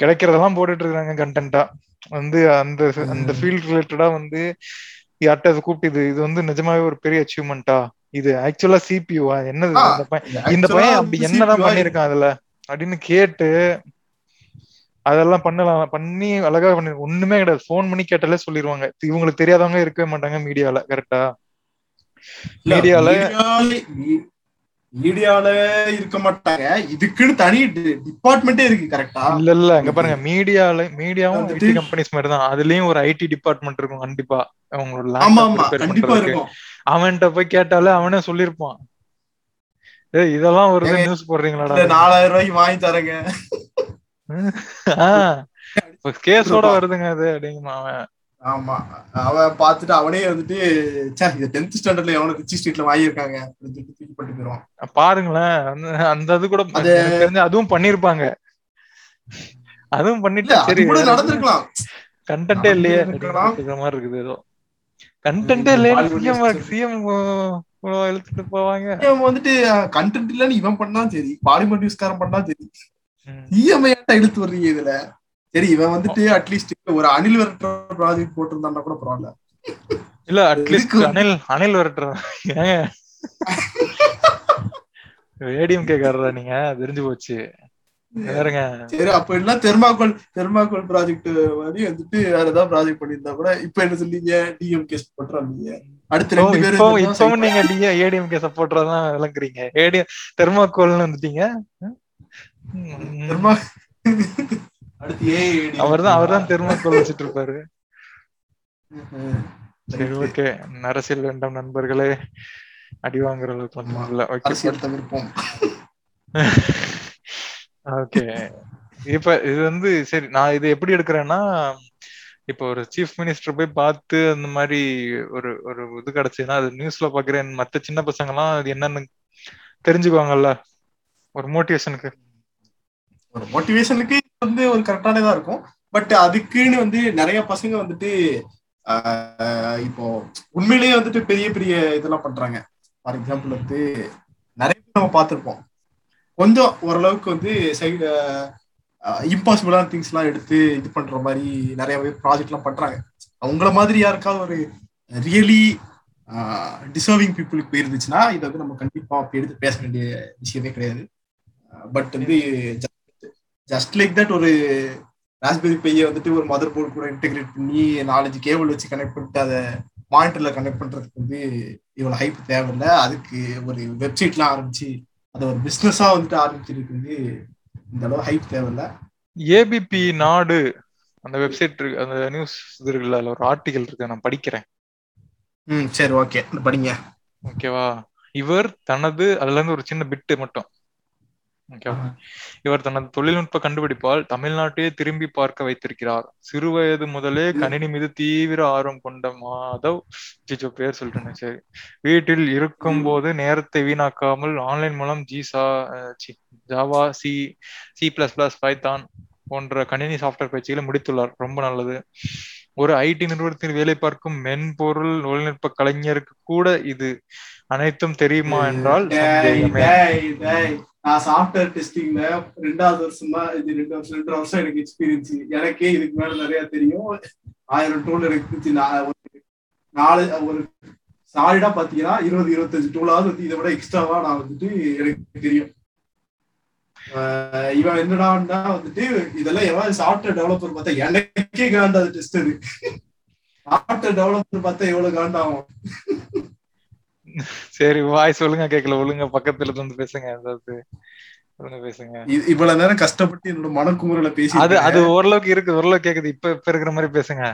கிடைக்கிறதெல்லாம் போட்டுட்டு இருக்காங்க கண்டென்ட்டா வந்து அந்த அந்த ஃபீல்ட் ரிலேட்டடா வந்து யார்கிட்ட கூப்பிட்டு இது இது வந்து நிஜமாவே ஒரு பெரிய அச்சீவ்மெண்டா இது ஆக்சுவலா சிபியூவா என்னது? இந்த பையன் இந்த அப்படி என்னதான் பண்ணிருக்கான் அதுல? அப்படின்னு கேட்டு அதெல்லாம் பண்ணலாம் பண்ணி அழகா பண்ணி ஒண்ணுமே கிடையாது. ஃபோன் பண்ணி கேட்டாலே சொல்லிருவாங்க. இவங்களுக்கு தெரியாதவங்க இருக்கவே மாட்டாங்க மீடியால கரெக்டா மீடியால மீடியால இருக்க மாட்டாங்க. இதுக்குன்னு தனி டிபார்ட்மெண்டே இருக்கு கரெக்டா இல்ல இல்ல. இங்க பாருங்க மீடியால மீடியாவும் ஐடி கம்பெனிஸ் மாதிரி தான் அதுலயும் ஒரு ஐடி டிபார்ட்மெண்ட் இருக்கும் கண்டிப்பா. அவங்களோட ஆமா ஆமா. கண்டிப்பா. இருக்கும். அவன்கிட்ட போய் கேட்டாலே அவனே சொல்லிருப்பான் ஏய் இதெல்லாம் ஒரு நியூஸ் போடுறீங்களாடா? நாலாயிரம் ரூபாய்க்கு வாங்கி தரேங்க. கேஸோட வருதுங்க அது அப்படிங்குமா அவன். ஆமா அவன் பார்த்துட்டு அவனே வந்துட்டு இது டென்த் ஸ்டாண்டர்ட்ல எவனோ ரிச்சி ஸ்ட்ரீட்ல வாங்கியிருக்காங்க தூக்கி போட்டு பாருங்களேன் அந்த- கூட அது- எனக்கு தெரிஞ்சு அதுவும் பண்ணிருப்பாங்க அதுவும் பண்ணிட்டு சரி கூட நடந்திருக்கலாம். கண்டென்ட்டே இல்லையே மாதிரி இருக்குது ஏதோ. இல்லையே Bollywood சிஎம். சிஎம் இழுத்துட்டு போவாங்க. இவன் வந்துட்டு கண்டென்ட் இல்லன்னு இவன் பண்ணா சரி பாலிமர் நியூஸ்காரன் பண்ணா சரி. ம். இஎம்ஐ இழுத்து வர்றீங்க இதுல? சரி இவன் வந்துட்டு அட்லீஸ்ட் ஒரு அனில் வரட்ட ப்ராஜெக்ட் போட்டிருந்தான்னா கூட பரவாயில்ல. இல்ல அட்லீஸ்ட் அனில் அனில் வரட்டுறா ஏங்க ஏடிஎம் கேக்காரரா நீங்க தெரிஞ்சு போச்சு. சரி அப்ப எல்லாம் தெர்மாக்கோல் தெர்மாக்கோல் ப்ராஜெக்ட் மாதிரி வந்துட்டு வேற ஏதாவது ப்ராஜெக்ட் பண்ணியிருந்தா கூட இப்ப என்ன சொல்றீங்க டிஎம் கேஸ் பண்றாங்க அடுத்து ரெண்டு பேரும் இப்போ இருந்தா இப்போ நீங்க டிஏ ஏடிஎம்கே சப்போர்ட்டரா தான் விளங்குறீங்க. ஏடிஎம் தெர்மாக்கோல்னு வந்துட்டீங்க. தெர்மா அடுத்து ஏ அவர்தான் அவர்தான் தெர்மாக்கோல் வச்சிட்டு இருப்பாரு சரி ஓகே. அரசியல் வேண்டாம் நண்பர்களே. அடி வாங்குற அளவுக்கு ஒண்ணும் இல்ல. ஓகே. ஓகே. இப்ப இது வந்து சரி நான் இது எப்படி எடுக்கிறேன்னா இப்ப ஒரு சீஃப் மினிஸ்டர் போய் பார்த்து அந்த மாதிரி ஒரு ஒரு இது கிடைச்சதுன்னா அது நியூஸ்ல பாக்குறேன் மத்த சின்ன பசங்க எல்லாம் அது என்னன்னு தெரிஞ்சுக்குவாங்கல்ல ஒரு மோட்டிவேஷனுக்கு ஒரு மோட்டிவேஷனுக்கு வந்து ஒரு கரெக்டானதா இருக்கும். பட் அதுக்குன்னு வந்து நிறைய பசங்க வந்துட்டு இப்போ உண்மையிலேயே வந்துட்டு பெரிய பெரிய இதெல்லாம் பண்றாங்க. ஃபார் எக்ஸாம்பிள் வந்து நிறைய பேர் நம்ம பார்த்துருப்போம். கொஞ்சம் ஓரளவுக்கு வந்து சைடு இம்பாசிபிளான திங்ஸ் எல்லாம் எடுத்து இது பண்ற மாதிரி நிறைய பேர் ப்ராஜெக்ட் எல்லாம் பண்றாங்க. அவங்கள மாதிரி யாருக்காவது ஒரு ரியலி டிசர்விங் பீப்புளுக்கு போயிருந்துச்சுன்னா இதை வந்து நம்ம கண்டிப்பா எடுத்து பேச வேண்டிய விஷயமே கிடையாது. பட் வந்து ஜஸ்ட் லைக் தட் ஒரு ராஸ்பெரி பையை வந்துட்டு ஒரு மதர் போர்டு கூட இன்டெகிரேட் பண்ணி நாலஞ்சு கேபிள் வச்சு கனெக்ட் பண்ணிட்டு அதை மானிட்டர்ல கனெக்ட் பண்றதுக்கு வந்து இவ்வளவு ஹைப் தேவையில்லை. அதுக்கு ஒரு வெப்சைட்லாம் ஆரம்பிச்சு அதை ஒரு பிசினஸா வந்துட்டு ஆரம்பிச்சிருக்கு வந்து இந்த அளவு ஹைப் தேவையில்லை. ஏபிபி நாடு அந்த வெப்சைட் இருக்கு அந்த நியூஸ் இது இருக்குல்ல அதுல ஒரு ஆர்டிகல் இருக்கு நான் படிக்கிறேன். ம் சரி ஓகே படிங்க. ஓகேவா இவர் தனது அதுல இருந்து ஒரு சின்ன பிட்டு மட்டும். ஓகேவா இவர் தனது தொழில்நுட்ப கண்டுபிடிப்பால் தமிழ்நாட்டையே திரும்பி பார்க்க வைத்திருக்கிறார். சிறுவயது முதலே கணினி மீது தீவிர ஆர்வம் கொண்ட மாதவ் சிச்சோ பேர் சொல்லிட்டேன் சரி. வீட்டில் இருக்கும் போது நேரத்தை வீணாக்காமல் ஆன்லைன் மூலம் ஜிசா Java C C plus plus Python போன்ற கணினி சாஃப்ட்வேர் பயிற்சிகளை முடித்துள்ளார். ரொம்ப நல்லது. ஒரு ஐடி நிறுவனத்தில் வேலை பார்க்கும் மென்பொருள் தொழில்நுட்ப கலைஞருக்கு கூட இது அனைத்தும் தெரியுமா என்றால். நான் சாஃப்ட்வேர் டெஸ்டிங்ல ரெண்டாவது வருஷமா இது ரெண்டு வருஷம் ரெண்டு வருஷம் எனக்கு எக்ஸ்பீரியன்ஸ் எனக்கே இதுக்கு மேல நிறைய தெரியும். ஆயிரம் டூல் எனக்கு நாலு ஒரு சாலிடா பாத்தீங்கன்னா இருபது இருபத்தஞ்சு டூலாவது வந்து இதை விட எக்ஸ்ட்ராவா நான் வந்துட்டு எனக்கு தெரியும். இவன் என்னடான்னா வந்துட்டு இதெல்லாம் எவன் சாஃப்ட்வேர் டெவலப்பர் பார்த்தா எனக்கே காண்டாது டெஸ்ட் அது சாஃப்ட்வேர் டெவலப்பர் பார்த்தா எவ்வளவு காண்டாகும் சரி வாய் சொல்லுங்க கேட்கல ஒழுங்க பக்கத்துல இருந்து பேசுங்க ஏதாவது பேசுங்க. இவ்வளவு நேரம் கஷ்டப்பட்டு என்னோட மனக்குமுறல பேசி அது அது ஓரளவுக்கு இருக்கு ஓரளவுக்கு கேக்குது. இப்ப இப்ப இருக்கிற மாதிரி பேசுங்க.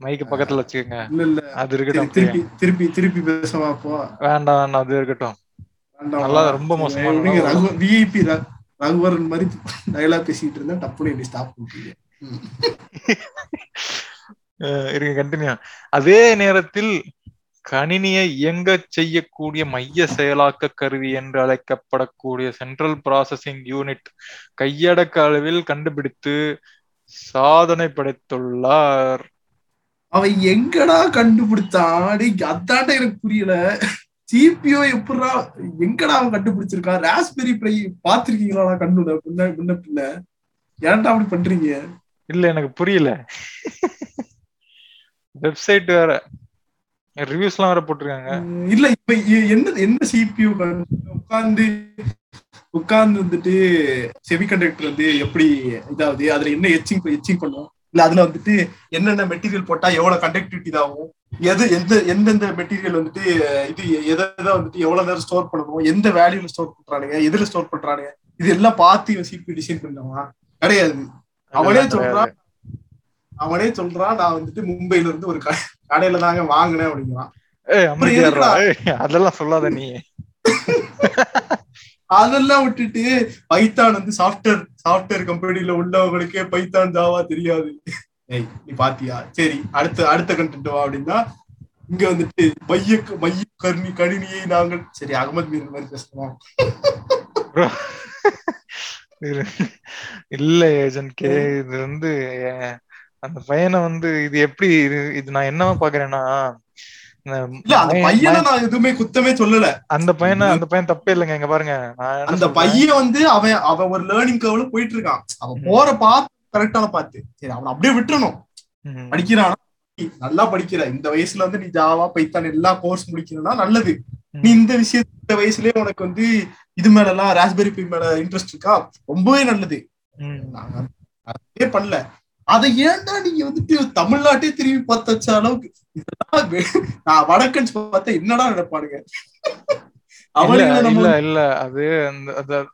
மைக்கு பக்கத்துல வச்சுக்கோங்க. இல்ல இல்ல. அது இருக்கட்டும் திருப்பி திருப்பி திருப்பி பேசவா அப்போ? வேண்டாம் வேண்டாம். அது இருக்கட்டும்? நல்லா ரொம்ப மோசமா விஐபி ரகுவரன் மாதிரி டயலாக் பேசிட்டு இருந்தேன் டப்புனு இப்படி ஸ்டாப் இருங்க கண்டினியூ அதே நேரத்தில் கணினியை இயங்க செய்யக்கூடிய மைய செயலாக்க கருவி என்று அழைக்கப்படக்கூடிய சென்ட்ரல் ப்ராசஸிங் யூனிட் கையடக்க அளவில் கண்டுபிடித்து சாதனை படைத்துள்ளார். அவன் எங்கடா கண்டுபிடிச்சான்? டேய், அதான்டா எனக்கு புரியல. சிபிஓ எப்படா எங்கடா அவன் கண்டுபிடிச்சிருக்கான்? ராஸ்பெரி பை பாத்திருக்கீங்களா கண்ணுல முன்ன முன்ன பின்ன? ஏன்டா அப்படி பண்றீங்க? இல்ல எனக்கு புரியல. வெப்சைட் வேற. ரிவ்யூஸ்லாம் வேற போட்டிருக்காங்க. இல்ல இப்ப என்ன என்ன சிபியூ உட்கார்ந்து உட்கார்ந்து வந்துட்டு செமிகண்டக்டர் வந்து எப்படி இதாகுது? அதுல என்ன எச்சிங் எச்சிங் பண்ணும்? இல்ல அதுல வந்துட்டு என்னென்ன மெட்டீரியல் போட்டா எவ்வளவு கண்டக்டிவிட்டி இதாகும்? எது எந்த எந்தெந்த மெட்டீரியல் வந்துட்டு இது எதை வந்துட்டு எவ்வளவு நேரம் ஸ்டோர் பண்ணணும்? எந்த வேல்யூல ஸ்டோர் பண்றானுங்க? எதுல ஸ்டோர் பண்றானுங்க? இது எல்லாம் பார்த்து இவன் சிபி டிசைன் பண்ணுவான் கிடையாது. அவனே சொல்றான். அவனே சொல்றான் நான் வந்துட்டு மும்பைல இருந்து ஒரு கடையில தாங்க வாங்கினேன் அப்படிங்கிறான். அதெல்லாம் சொல்லாத நீ. அதெல்லாம் விட்டுட்டு பைத்தான் வந்து சாஃப்ட்வேர் சாஃப்ட்வேர் கம்பெனில உள்ளவங்களுக்கே பைத்தான் ஜாவா தெரியாது. ஏய் நீ பாத்தியா? சரி அடுத்த அடுத்த கண்டென்ட் வா அப்படின்னா இங்க வந்துட்டு மைய மைய கருணி கணினியை நாங்கள் சரி அகமது மீர் மாதிரி பேசலாம். இல்ல ஏஜென்ட் கே இது வந்து அந்த பையனை வந்து இது எப்படி இது இது நான் என்னவா பாக்குறேன்னா அந்த பையனை நான் எதுவுமே குத்தமே சொல்லல. அந்த பையனை அந்த பையன் தப்பே இல்லைங்க இங்க பாருங்க. அந்த பையன் வந்து அவன் அவன் ஒரு லேர்னிங் கர்வ்ல போயிட்டு இருக்கான். அவன் போற பாத்து கரெக்டான பாத்து சரி அவன் அப்படியே விட்டுறணும். படிக்கிறானா? நல்லா படிக்கிற. இந்த வயசுல வந்து நீ ஜாவா பைத்தான் எல்லா கோர்ஸ் முடிக்கிறனா நல்லது. நீ இந்த விஷயத்த இந்த வயசுலயே உனக்கு வந்து இது மேல எல்லாம் ராஸ்பெரி பை மேல இன்ட்ரெஸ்ட் இருக்கா? ரொம்பவே நல்லது. அதே பண்ணல. அதை ஏன்டா நீங்க வந்துட்டு தமிழ்நாட்டே திரும்பி பார்த்து வச்ச அளவுக்கு நான் வடக்கன்ஸ் பார்த்தா என்னடா நினைப்பானுங்க? இல்ல அவனுங்களை நம்ம இல்ல இல்ல. அது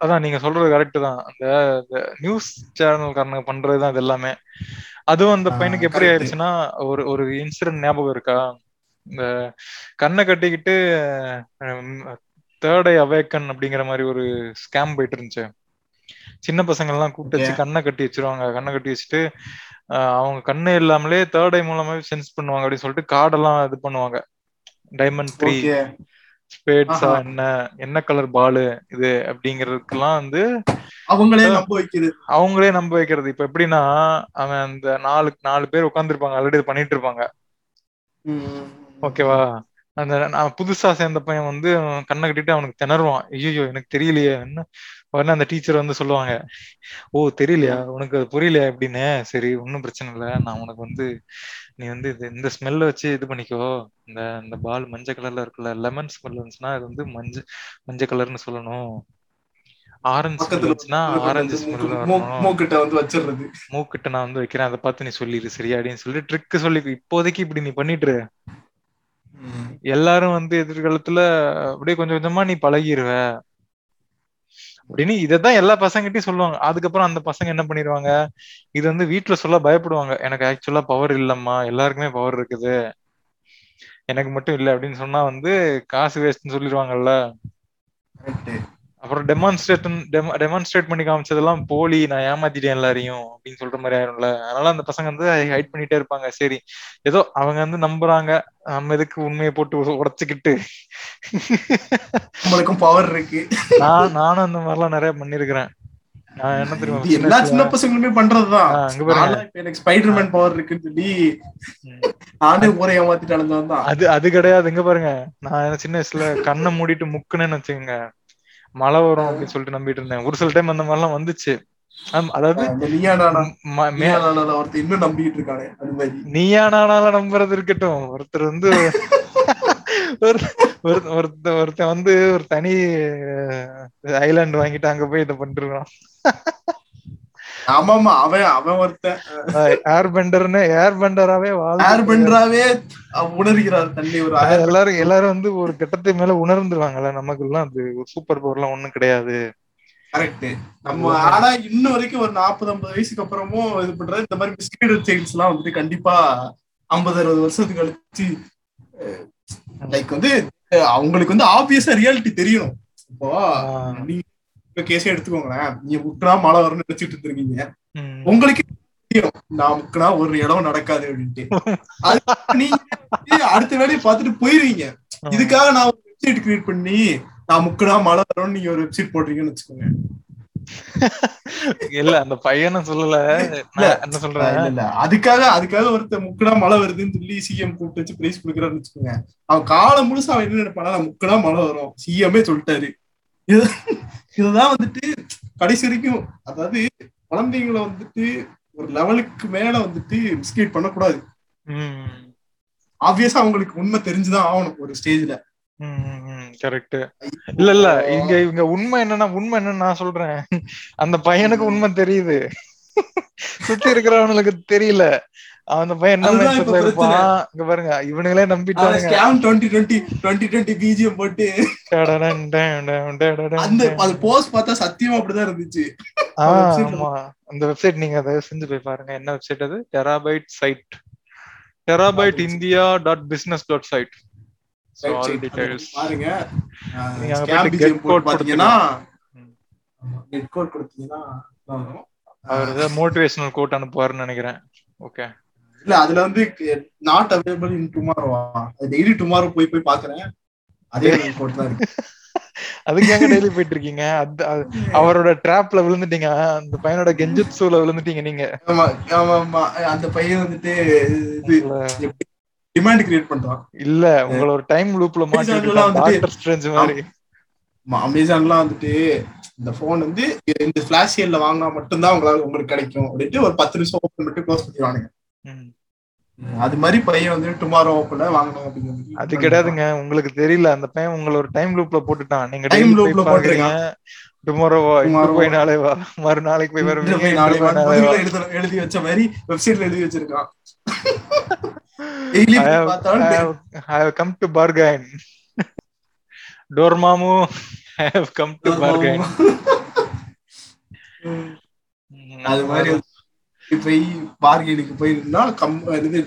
அதான் நீங்க சொல்றது கரெக்ட் தான். அந்த நியூஸ் சேனல்காரனுங்க பண்றதுதான் இது எல்லாமே அதுவும் அந்த பையனுக்கு எப்படி. ஆயிடுச்சுன்னா ஒரு ஒரு இன்சிடென்ட் ஞாபகம் இருக்கா? இந்த கண்ணை கட்டிக்கிட்டு தேர்ட் ஐ அவேக்கன் அப்படிங்கிற மாதிரி ஒரு ஸ்கேம் போயிட்டு இருந்துச்சு. சின்ன பசங்க எல்லாம் கூப்பிட்டு வச்சு. கண்ணை கட்டி வச்சிருவாங்க. கண்ணை கட்டி வச்சுட்டு அவங்க கண்ணு இல்லாமலே தேர்ட் ஐ மூலமாவே சென்ஸ் பண்ணுவாங்க அப்படின்னு சொல்லிட்டு கார்டெல்லாம் இது பண்ணுவாங்க. டைமண்ட் த்ரீ ஸ்பேட்ஸா. என்ன என்ன கலர் பாலு இது அப்படிங்கறதுக்கெல்லாம் வந்து அவங்களே நம்ப வைக்கிறது அவங்களே நம்ப வைக்கிறது. இப்ப எப்படின்னா அவன் அந்த நாலு நாலு பேர் உட்காந்துருப்பாங்க ஆல்ரெடி இது பண்ணிட்டு இருப்பாங்க. ஓகேவா அந்த நான் புதுசா சேர்ந்த பையன் வந்து கண்ணை கட்டிட்டு அவனுக்கு திணறுவான். ஐயோ எனக்கு தெரியலையே. என்ன? உடனே அந்த டீச்சர் வந்து சொல்லுவாங்க ஓ தெரியலையா? உனக்கு அது புரியலையா அப்படின்னு சரி ஒன்றும் பிரச்சனை இல்லை. நான் உனக்கு வந்து நீ வந்து இது இந்த ஸ்மெல்ல வச்சு இது பண்ணிக்கோ. இந்த இந்த பால் மஞ்சள் கலர்ல இருக்குல்ல லெமன் ஸ்மெல் இருந்துச்சுன்னா அது வந்து மஞ்சள் மஞ்சள் கலர்னு சொல்லணும். ஆரஞ்சு இருந்துச்சுன்னா ஆரஞ்சு ஸ்மெல் மூக்கிட்ட வந்து வச்சிடுறது. மூக்கிட்ட நான் வந்து வைக்கிறேன். அதை பார்த்து நீ சொல்லிடு சரியா? அப்படின்னு சொல்லி ட்ரிக் சொல்லி இப்போதைக்கு இப்படி நீ பண்ணிட்டு. எல்லாரும் வந்து எதிர்காலத்துல அப்படியே கொஞ்சம் கொஞ்சமா நீ பழகிருவ. அப்படின்னு இதைதான் எல்லா பசங்கிட்டையும் சொல்லுவாங்க. அதுக்கப்புறம் அந்த பசங்க என்ன பண்ணிடுவாங்க? இது வந்து வீட்டுல சொல்ல பயப்படுவாங்க. எனக்கு ஆக்சுவலா பவர் இல்லம்மா. எல்லாருக்குமே பவர் இருக்குது. எனக்கு மட்டும் இல்ல அப்படின்னு சொன்னா வந்து காசு வேஸ்ட்னு சொல்லிடுவாங்கல்ல. அப்புறம் டெமான்ஸ்ட்ரேட் டெமான்ஸ்ட்ரேட் பண்ணி காமிச்சதெல்லாம் போலி நான் ஏமாத்திட்டேன் எல்லாரையும் அப்படின்னு சொல்ற மாதிரி ஆயிரும்ல. அதனால அந்த பசங்க வந்து ஹைட் பண்ணிட்டே இருப்பாங்க. சரி ஏதோ அவங்க வந்து நம்புறாங்க. நம்ம எதுக்கு உண்மையை போட்டு உடைச்சுக்கிட்டு? நம்மளுக்கும் பவர் இருக்கு. நான் நானும் அந்த மாதிரிலாம் நிறைய பண்ணிருக்கிறேன் நான் என்ன தெரியுமா எல்லா சின்ன பசங்களுமே பண்றதுதான். எனக்கு ஸ்பைடர்மேன் பவர் இருக்குன்னு சொல்லி. நானே ஊரை ஏமாத்திட்டு அது அது கிடையாது. இங்க பாருங்க. நான் என்ன சின்ன வயசுல கண்ணை மூடிட்டு முக்குனேன்னு வச்சுக்கோங்க. மழை வரும் அப்படின்னு சொல்லிட்டு நம்பிட்டு இருந்தேன். ஒரு சில டைம் அந்த மாதிரிலாம் வந்துச்சு. அதாவது அந்த நீயா நானா ம- மே- நீயா நானால ஒருத்தர் இன்னும் நம்பிட்டு இருக்கானே அது மாதிரி. நீயா நானால நம்புறது இருக்கட்டும். ஒருத்தர் வந்து ஒரு ஒரு- ஒருத்த ஒருத்தன் வந்து ஒரு தனி ஐலாண்ட் வாங்கிட்டு அங்க போய் இதை பண்ணிருக்கான் ஆமாமா அவன் அவன் ஒருத்தன். ஏர் பெண்டர்னு ஏர் பெண்டராவே ஏர் பெண்டராவே உணர்கிறார் தன்னை ஒரு எல்லாரும் எல்லாரும் வந்து ஒரு கட்டத்தை மேல உணர்ந்துருவாங்கல்ல நமக்குலாம் அது ஒரு சூப்பர் பவர் எல்லாம் ஒண்ணும் கிடையாது. கரெக்ட் நம்ம ஆனா இன்ன வரைக்கும் ஒரு நாற்பது ஐம்பது வயசுக்கு அப்புறமும் இது பண்றது. இந்த மாதிரி மிஸ்கைடட் சைல்ட்ஸ் எல்லாம் வந்துட்டு கண்டிப்பா ஐம்பது அறுபது வருஷத்துக்கு கழிச்சு லைக் வந்து அவங்களுக்கு வந்து ஆப்வியஸா ரியாலிட்டி தெரியணும். இப்போ ஆஹ் நீங்க கேஸே எடுத்துக்கோங்களேன். நீங்க முக்கினா மழை வரும்னு நினைச்சிட்டு இருந்திருக்கீங்க. உங்களுக்கு தெரியும். நான் முக்கினா ஒரு இடம் நடக்காது அப்படின்ட்டு. அது நீங்க அடுத்த வேலையை பார்த்துட்டு போயிருவீங்க. இதுக்காக நான் ஒரு வெப்சைட் கிரியேட் பண்ணி நான் முக்கினா மழை வரும்னு நீங்க ஒரு வெப்சைட் போடுறீங்கன்னு வச்சுக்கோங்க. இல்ல அந்த பையனை சொல்லல. என்ன சொல்றேன்? இல்ல இல்ல. அதுக்காக அதுக்காக ஒருத்தர் முக்கடா மழை வருதுன்னு சொல்லி சிஎம் கூப்பிட்டு வச்சு பிரைஸ் கொடுக்குறான்னு வச்சுக்கோங்க. அவன் காலம் முழுசா அவன் என்ன நினைப்பானா நான் முக்கடா மழை வரும். சிஎம்ஏ சொல்லிட்டாரு. இதுதான் வந்துட்டு கடைசி வரைக்கும் அதாவது குழந்தைங்களை வந்துட்டு ஒரு லெவலுக்கு மேல வந்துட்டு மிஸ்கேட் பண்ணக்கூடாது. ஆப்வியஸா அவங்களுக்கு உண்மை தெரிஞ்சுதான் ஆகணும் ஒரு ஸ்டேஜ்ல கரெக்ட் இல்ல இல்ல இங்க இங்க உண்மை என்னன்னா உண்மை என்னன்னு நான் சொல்றேன். அந்த பையனுக்கு உண்மை தெரியுது. சுத்தி இருக்கிறவனுக்கு தெரியல. அவன் அந்த பையன் என்ன இப்ப இருப்பான்? இங்க பாருங்க இவனுங்களே நம்பிட்டானுங்க scam twenty twenty twenty twenty BGM போட்டு. அந்த. அது போஸ்ட் பார்த்தா சத்தியமா அப்படிதான் இருந்துச்சு. ஆமா. அந்த வெப்சைட் நீங்க அதை செஞ்சு போய் பாருங்க. என்ன வெப்சைட் அது? Terabyte site terabyte India dot business dot site பாருங்க. பாத்தீங்கன்னா. நெட் கோட் கொடுத்தீங்கன்னா. அவர் ஏதாவது மோட்டிவேஷனல் கோட் அனுப்புவாருன்னு நினைக்கிறேன். ஓகே இல்ல அதுல வந்து நாட் அவைலபிள் இன் டுமாரோவா டெய்லி டுமாரோ போய் போய் பாக்குறேன். அதே கோட் தான் இருக்கு. அதுக்கு எங்க டெய்லி போயிட்டு இருக்கீங்க? அவரோட ட்ராப்ல விழுந்துட்டீங்க. அந்த பையனோட கெஞ்சுட்சூல விழுந்துட்டீங்க நீங்க. ஆமா ஆமா ஆமா. அந்த பையன் வந்துட்டு டிமாண்ட் கிரியேட் பண்றான்? இல்ல உங்களை ஒரு டைம் லூப்ல மாட்டி Amazonலாம் வந்துட்டு- டாக்டர் ஸ்ட்ரென்ஜ் மாதிரி. அமேசான்லாம் வந்துட்டு இந்த போன் வந்து இந்த பிளாஷ் சேல்ல வாங்கினா மட்டும்தான் உங்களால உங்களுக்கு கிடைக்கும். அப்படின்ட்டு ஒரு பத்து நிமிஷம் ஓப்பன் பண்ணிட்டு க்ளோஸ் பண்ணிடுவானுங்க. அது மாதிரி பையன் வந்து டுமாரோ ஓப்பன்ல வாங்கணும் அப்படிங்கிறது அது கிடையாதுங்க. உங்களுக்கு தெரியல. அந்த பையன் உங்களை ஒரு டைம் லூப்ல போட்டுட்டான். நீங்க Time டைம் லூப்ல பாக்குறீங்க. டுமாரோ வா போய் நாளை வா. மறுநாளைக்கு போய் இன்று வருவீங்க போய் இன்று நாளை போய் வான்னு நாளை வா. பதில்ல எழுத- எழுதி வச்ச மாதிரி வெப்சைட்ல எழுதி வச்சிருக்கான். டெய்லி I have, பார்த்தாலும் I have, I have come to bargain. Dormammu, I have come to bargain. அது மாதிரி போய் பார்கெனுக்கு போயிருந்தா கம் இது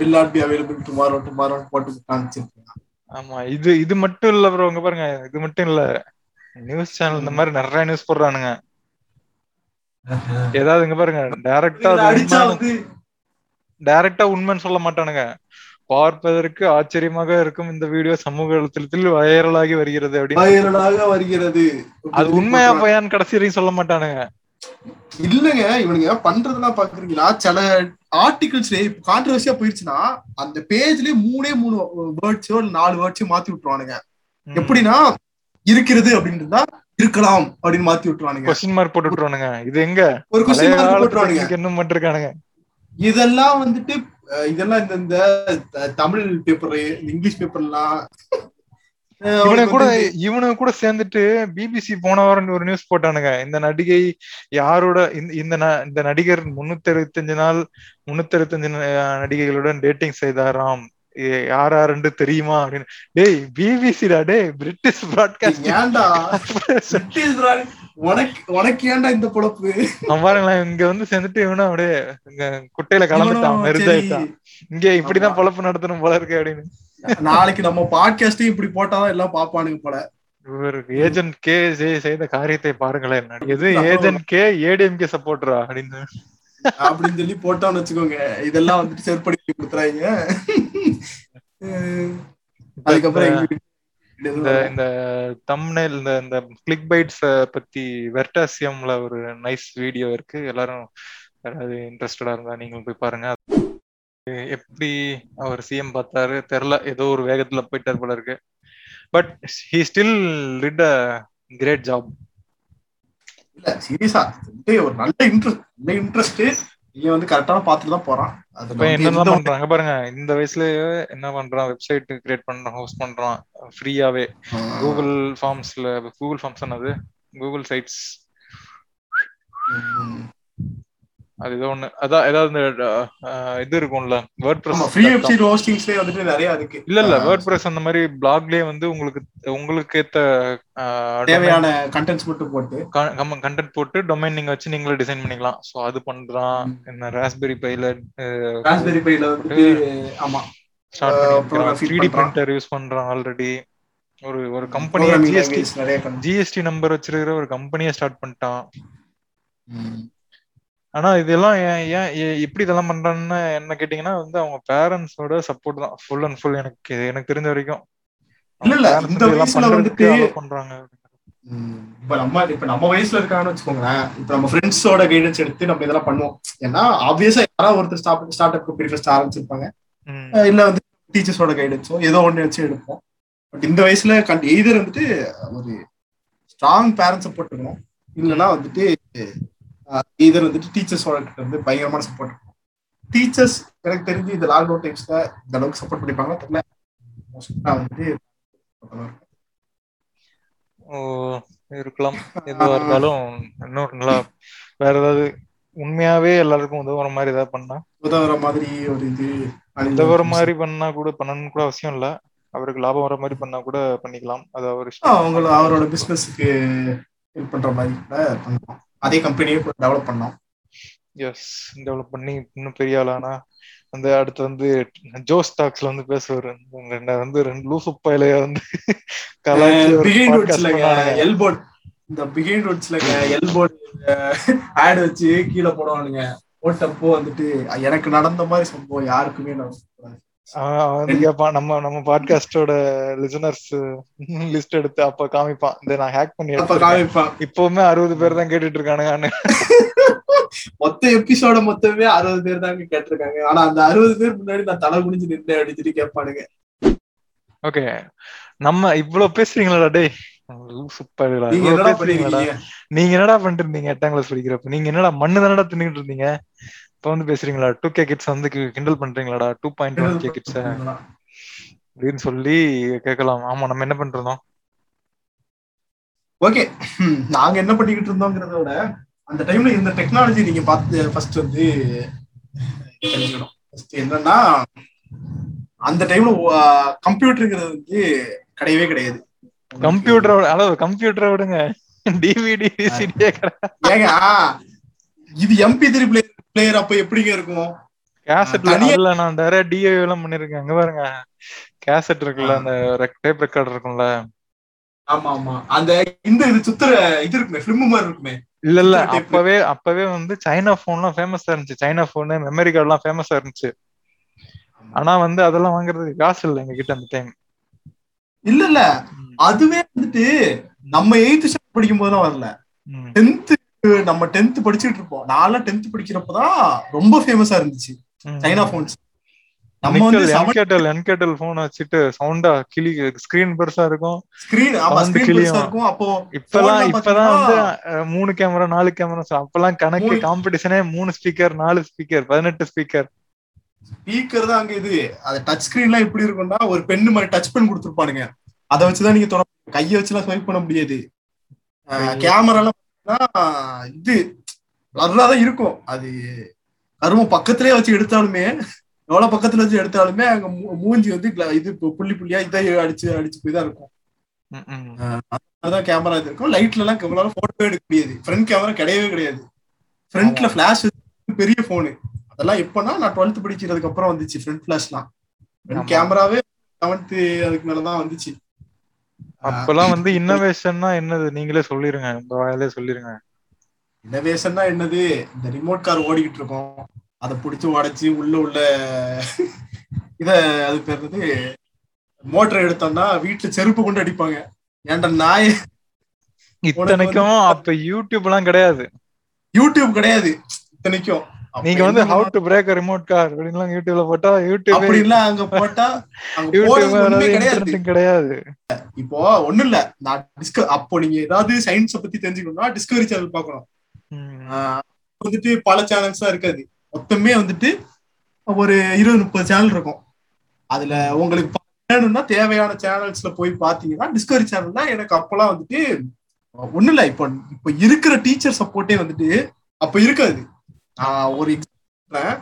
will not be available tomorrow tomorrow போட்டு காமிச்சிருக்கேன் ஆமா இது இது மட்டும் இல்ல ப்ரோ இங்க பாருங்க இது மட்டும் இல்ல. நியூஸ் சேனல் இந்த மாதிரி நிறைய நியூஸ் போடுறானுங்க. ஏதாவது இங்க பாருங்க டைரக்டா டைரக்டா உண்மைன்னு சொல்ல மாட்டானுங்க. பார்ப்பதற்கு ஆச்சரியமாக இருக்கும் இந்த வீடியோ சமூக வலைத்தளத்தில் வைரலாகி வருகிறது அப்படின்னு. வருகிறது. அது உண்மையா பையான்னு கடைசி வரைக்கும் சொல்ல மாட்டானுங்க. இல்லங்க இவனுங்க பண்றதெல்லாம் பாக்குறீங்களா? சில ஆர்டிகல்ஸ் கான்ட்ரவர்சியா போயிருச்சுன்னா அந்த பேஜ்லயே மூணே மூணு வேர்ட்ஸோ இல்ல நாலு வேர்ட்ஸோ மாத்தி விட்டுருவானுங்க. எப்படின்னா இருக்கிறது அப்படின்றதா இருக்கலாம் அப்படின்னு மாத்தி விட்டுருவானுங்க. கொஸ்டின் மார்க் போட்டு விட்டுருவானுங்க. இது எங்க? ஒரு கொஸ்டின் மார்க் போட்டுருவானுங்க. என்ன பண்ணிருக்கானுங்க இதெல்லாம் வந்துட்டு இதெல்லாம் இந்த தமிழ் பேப்பர் இங்கிலீஷ் பேப்பர்லாம் இவனுக்கு கூட இவனுக்கு கூட சேர்ந்துட்டு பிபிசி போன வாரம் ஒரு நியூஸ் போட்டானுங்க. இந்த நடிகை யாரோட இந்த- இந்த நடிகர் முன்னூத்தி அறுபத்தஞ்சு நாள் முன்னூத்தி அறுபத்தஞ்சு நடிகைகளுடன் டேட்டிங் செய்தாராம். யார் யாருன்னு தெரியுமா அப்படின்னு. டேய் பிபிசிடா டேய் பிரிட்டிஷ் பிராட்காஸ்ட் ஏன்டா? உனக்கு உனக்கு ஏன்டா இந்த பொழப்பு? பாருங்களேன் இங்க வந்து சேர்ந்துட்டு இவனும் அப்படியே இங்க குட்டையில கலந்துட்டான் மெருதாயிட்டான். இங்க இப்படிதான். பொழப்பு நடத்தணும் போல இருக்கு அப்படின்னு. நாளைக்கு நம்ம பாட்காஸ்டையும் இப்படி போட்டாதான் எல்லாம் பாப்பானுங்க போல. இவர் ஏஜென்ட் கே செய்த காரியத்தை பாருங்களேன். எது ஏஜென்ட் கே ஏடிஎம்கே சப்போர்ட்டரா அப்படின்னு. அப்படின்னு சொல்லி போட்டோம்னு வச்சுக்கோங்க. இதெல்லாம் வந்துட்டு செருப்படி கொடுத்துறாங்க. அதுக்கப்புறம் இந்த தம்ப்நெயில் இந்த இந்த கிளிக் பைட்ஸ் பத்தி வெர்டாசியம்ல ஒரு நைஸ் வீடியோ இருக்கு. எல்லாரும் யாராவது இன்ட்ரெஸ்டடா இருந்தா நீங்களும் போய் பாருங்க. எப்படி அவர் சிஎம் பார்த்தாரு தெரில ஏதோ ஒரு வேகத்துல போயிட்டார் போல இருக்கு. But he still did a great job இல்ல சீரியஸா ஒரு நல்ல இன்ட்ரெஸ்ட் நல்ல இன்ட்ரெஸ்ட் இவன் வந்து கரெக்டான பாத்துட்டு தான் போறான். ஒரு- பண்றாங்க? பாருங்க இந்த வயசுலயே என்ன பண்றான்? வெப்சைட் கிரியேட் பண்றான் ஹோஸ்ட் பண்றான் ஃப்ரீயாவே கூகுள் ஃபார்ம்ஸ்ல கூகுள் ஃபார்ம்ஸ் என்னது? Google sites. அது ஏதோ ஒண்ணு. அதான் ஏதாவது இந்த இது இருக்கும்ல வேர்ட் ஆமா ஃப்ரீ வெப்சைட் ஹோஸ்டிங்ஸ்லயே வந்துட்டு நிறைய இருக்கு இல்ல இல்ல வேர்ட் பிரஸ் அந்த மாதிரி பிளாக்லயே வந்து உங்களுக்கு உங்களுக்கு ஏத்த தேவையான கண்டென்ட்ஸ் மட்டும் போட்டு. கண்டென்ட் போட்டு டொமைன் நீங்க வச்சு நீங்களே டிசைன் பண்ணிக்கலாம். சோ அது பண்றான். என்ன ராஸ்பெரி பைல ராஸ்பெரி பைல ஆமா. ஸ்டார்ட் feed 3D பண்றான். பிரிண்டர் யூஸ் பண்றான் ஆல்ரெடி ஒரு ஒரு programming ஜிஎஸ்டி ஜிஎஸ்டி நம்பர் வச்சிருக்கிற ஒரு கம்பெனியை ஸ்டார்ட் பண்ணிட்டான். ஆனா இதெல்லாம் ஏன் எப்படி இதெல்லாம் பண்றான்னு என்ன கேட்டீங்கன்னா வந்து அவங்க பேரண்ட்ஸோட சப்போர்ட் தான். ஃபுல் அண்ட் ஃபுல் எனக்கு எனக்கு தெரிஞ்ச வரைக்கும். இல்ல, இந்த வயசுல வந்துட்டு- பண்றாங்க. இப்ப நம்ம இப்ப நம்ம வயசுல இருக்கான்னு வச்சுக்கோங்களேன் இப்ப நம்ம ஃப்ரெண்ட்ஸோட கைடன்ஸ் எடுத்து நம்ம இதெல்லாம் பண்ணுவோம். ஏன்னா ஆப்வியஸா யாராவது ஒருத்தர் start start up company first ஆரம்பிச்சிருப்பாங்க. இல்ல வந்து டீச்சர்ஸோட கைடன்ஸோ ஏதோ ஒண்ணு வச்சு எடுப்போம். பட் இந்த வயசுல கண்டி எய்தர் வந்துட்டு ஒரு ஸ்ட்ராங் பேரண்ட் சப்போர்ட் இருக்கணும் இல்லைன்னா வந்துட்டு எய்தர் வந்துட்டு டீச்சர்ஸோட கிட்ட இருந்து பயங்கரமான சப்போர்ட் இருக்கும். டீச்சர்ஸ் எனக்கு தெரிஞ்சு இந்த லாக்டவுன் டைம்ஸ்ல இந்த அளவுக்கு சப்போர்ட் பண்ணிப்பாங்க தெரியல. வந்துட்டு. ஓ இருக்கலாம். எதுவா இருந்தாலும் இன்னொரு நல்லா வேற ஏதாவது உண்மையாவே எல்லாருக்கும் உதவுற மாதிரி ஏதாவது பண்ணா. உதவுற மாதிரி ஒரு இது உதவுற மாதிரி பண்ணா கூட பண்ணணும்னு கூட அவசியம் இல்ல. அவருக்கு லாபம் வர மாதிரி பண்ணா கூட பண்ணிக்கலாம். அது அவர் அவங்கள அவரோட பிசினஸ்க்கு ஹெல்ப் பண்ற மாதிரி கூட பண்ணலாம். அதே கம்பெனியே டெவலப் பண்ணலாம் எஸ் டெவலப் பண்ணி இன்னும் பெரிய ஆளானா வந்து அடுத்து வந்து ஜோ ஸ்டாக்ஸ்ல வந்து பேசுவாரு. ரெண்டு வந்து ரெண்டு லூசு பயிலைய வந்து. எல்போர்ட் இந்த பிகைண்ட் வுட்ஸ்ல எல்போர்ட் ஆட் வச்சு கீழே போடுவானுங்க. போட்டப்போ வந்துட்டு எனக்கு நடந்த மாதிரி சம்பவம் யாருக்குமே நடக்கூடாது நம்ம நம்ம பாட்காஸ்டோட லிசனர்ஸ் லிஸ்ட் எடுத்து அப்ப காமிப்பான். இந்த நான் ஹேக் பண்ணி அப்ப. காமிப்பான். இப்பவுமே அறுபது பேர் தான் கேட்டுட்டு இருக்கானுங்க மொத்த எபிசோட மொத்தமே அறுபது பேர் தாங்க கேட்டிருக்காங்க ஆனா அந்த அறுபது பேர் முன்னாடி நான் தலை குனிஞ்சு நின்று அடிச்சுட்டு கேட்பானுங்க. ஓகே. நம்ம இவ்வளவு பேசுறீங்களா பண்ணிருக்கீங்க? நீங்க என்னடா பண்ணிட்டு இருந்தீங்க எட்டாம் கிளாஸ் படிக்கிறப்ப. நீங்க என்னடா மண்ணு தானடா தின்னுட்டு இருந்தீங்க? இப்ப வந்து பேசுறீங்களா? டூ கே கிட்ஸ் வந்து கிண்டல் பண்றீங்களாடா? Two point one K kids அப்படின்னு சொல்லி கேட்கலாம். ஆமா நம்ம என்ன பண்றோம்? ஓகே நாங்க என்ன பண்ணிக்கிட்டு இருந்தோங்கிறத விட அந்த டைம்ல இந்த டெக்னாலஜி நீங்க பார்த்து ஃபர்ஸ்ட் வந்து தெரிஞ்சுக்கணும். ஃபர்ஸ்ட் என்னன்னா அந்த டைம்ல கம்ப்யூட்டருங்கிறது வந்து கிடையவே கிடையாது. கம்ப்யூட்டரோட அளவு கம்ப்யூட்டரை விடுங்க. டிவிடி ஏங்க இது எம்பி த்ரீ பிளேயர் பிளேயர் அப்ப எப்படிங்க இருக்கும்? கேசட்ல அதுல நான் நிறைய டிஐ எல்லாம் பண்ணிருக்கேன். அங்க பாருங்க. கேசட் இருக்குல்ல அந்த டேப் ரெக்கார்டர் இருக்கும்ல. ஆமா ஆமா. அந்த இந்த இது சுத்துற இது இருக்குமே பிலிம் மாதிரி இருக்குமே. இல்ல இல்ல. அப்பவே அப்பவே வந்து சைனா போன்லாம் ஃபேமஸா இருந்துச்சு. சைனா போன் மெமரி கார்டு எல்லாம் ஃபேமஸா இருந்துச்சு. ஆனா வந்து அதெல்லாம் வாங்குறதுக்கு காசு இல்ல எங்க கிட்ட அந்த டைம் இல்ல இல்ல. அதுவே வந்துட்டு நம்ம எயித்து படிக்கும் போதுதான் வரல. டென்த் நம்ம டென்த் படிச்சுட்டு இருப்போம். நான்லாம் டென்த் படிக்கிறப்பதான் ரொம்ப ஃபேமஸா இருந்துச்சு. சைனா போன்ஸ் நம்ம வந்து என்கேட்டல் என்கேட்டல் போன் வச்சுட்டு சவுண்டா கிளி ஸ்கிரீன் பெருசா இருக்கும். ஸ்கிரீன் ஆமா sound ஸ்கிரீன் கிளியும். பெருசா இருக்கும். அப்போ ல இப்பதான் வந்து மூணு கேமரா நாலு கேமரா அப்பெல்லாம் கணக்கு காம்படிஷனே மூணு ஸ்பீக்கர் நாலு ஸ்பீக்கர் பதினெட்டு ஸ்பீக்கர் ஸ்பீக்கர் தான் அங்க இது. அது டச் ஸ்கிரீன்லாம் எப்படி இருக்கும்னா ஒரு பென்னு மாதிரி டச் பென் கொடுத்துருப்பானுங்க. அதை வச்சுதான் நீங்க தொட கையை வச்சுலாம் ஸ்வைப் பண்ண முடியாது. கேமராலாம் பாத்தீங்கன்னா இது blur-ஆ தான் இருக்கும். அது கரும பக்கத்திலே வச்சு எடுத்தாலுமே எவ்வளவு பக்கத்துல வச்சு எடுத்தாலுமே அங்க மூஞ்சி வந்து இது புள்ளி புள்ளியா இதை அடிச்சு அடிச்சு போய் தான் இருக்கும். அதுதான் கேமரா இது இருக்கும். லைட்ல எல்லாம் கேமரா போட்டோ எடுக்க முடியாது. ஃப்ரண்ட் கேமரா கிடையவே கிடையாது. ஃப்ரண்ட்ல ஃபிளாஷ் பெரிய போனு அதெல்லாம் எப்பன்னா நான் டுவெல்த் படிக்கிறதுக்கு அப்புறம் வந்துச்சு ஃப்ரண்ட் ஃபிளாஷ்லாம் ஃப்ரண்ட். கேமராவே செவன்த் அதுக்கு மேலதான் வந்துச்சு. அப்பெல்லாம் வந்து இன்னோவேஷன்னா என்னது? நீங்களே சொல்லிருங்க. உங்க வாயிலே சொல்லிருங்க. இன்னோவேஷன்னா என்னது? இந்த ரிமோட் கார் ஓடிக்கிட்டு இருக்கோம். அதை பிடிச்சி உடைச்சு உள்ள உள்ள இத அது பேர் மோட்டர் எடுத்தோம்னா வீட்டுல செருப்பு கொண்டு அடிப்பாங்க. ஏன்டா நாய்? இத்தனைக்கும் அப்ப யூடியூப் எல்லாம் கிடையாது. யூடியூப் கிடையாது. இத்தனைக்கும். நீங்க வந்து how to break remote car அப்படின்லாம் யூடியூப்ல போட்டா யூடியூப் அப்படின்லாம் அங்க போட்டா யூடியூப் கிடையாது. இப்போ ஒண்ணும் இல்ல. நான் டிஸ்க அப்போ நீங்க ஏதாவது சயின்ஸ பத்தி தெரிஞ்சுக்கணும்னா டிஸ்கவரி சேனல் பார்க்கணும். வந்துட்டு பல சேனல்ஸ் தான் இருக்காது மொத்தமே வந்துட்டு ஒரு இருபது முப்பது சேனல் இருக்கும். அதுல உங்களுக்கு வேணும்னா தேவையான சேனல்ஸ்ல போய் பாத்தீங்கன்னா டிஸ்கவரி சேனல்னா எனக்கு அப்பெல்லாம் வந்துட்டு ஒண்ணும் இல்ல. இப்போ இப்போ இருக்கிற டீச்சர் சப்போர்ட்டே வந்துட்டு அப்ப இருக்காது. ஒரு எக்ஸாம்பிள்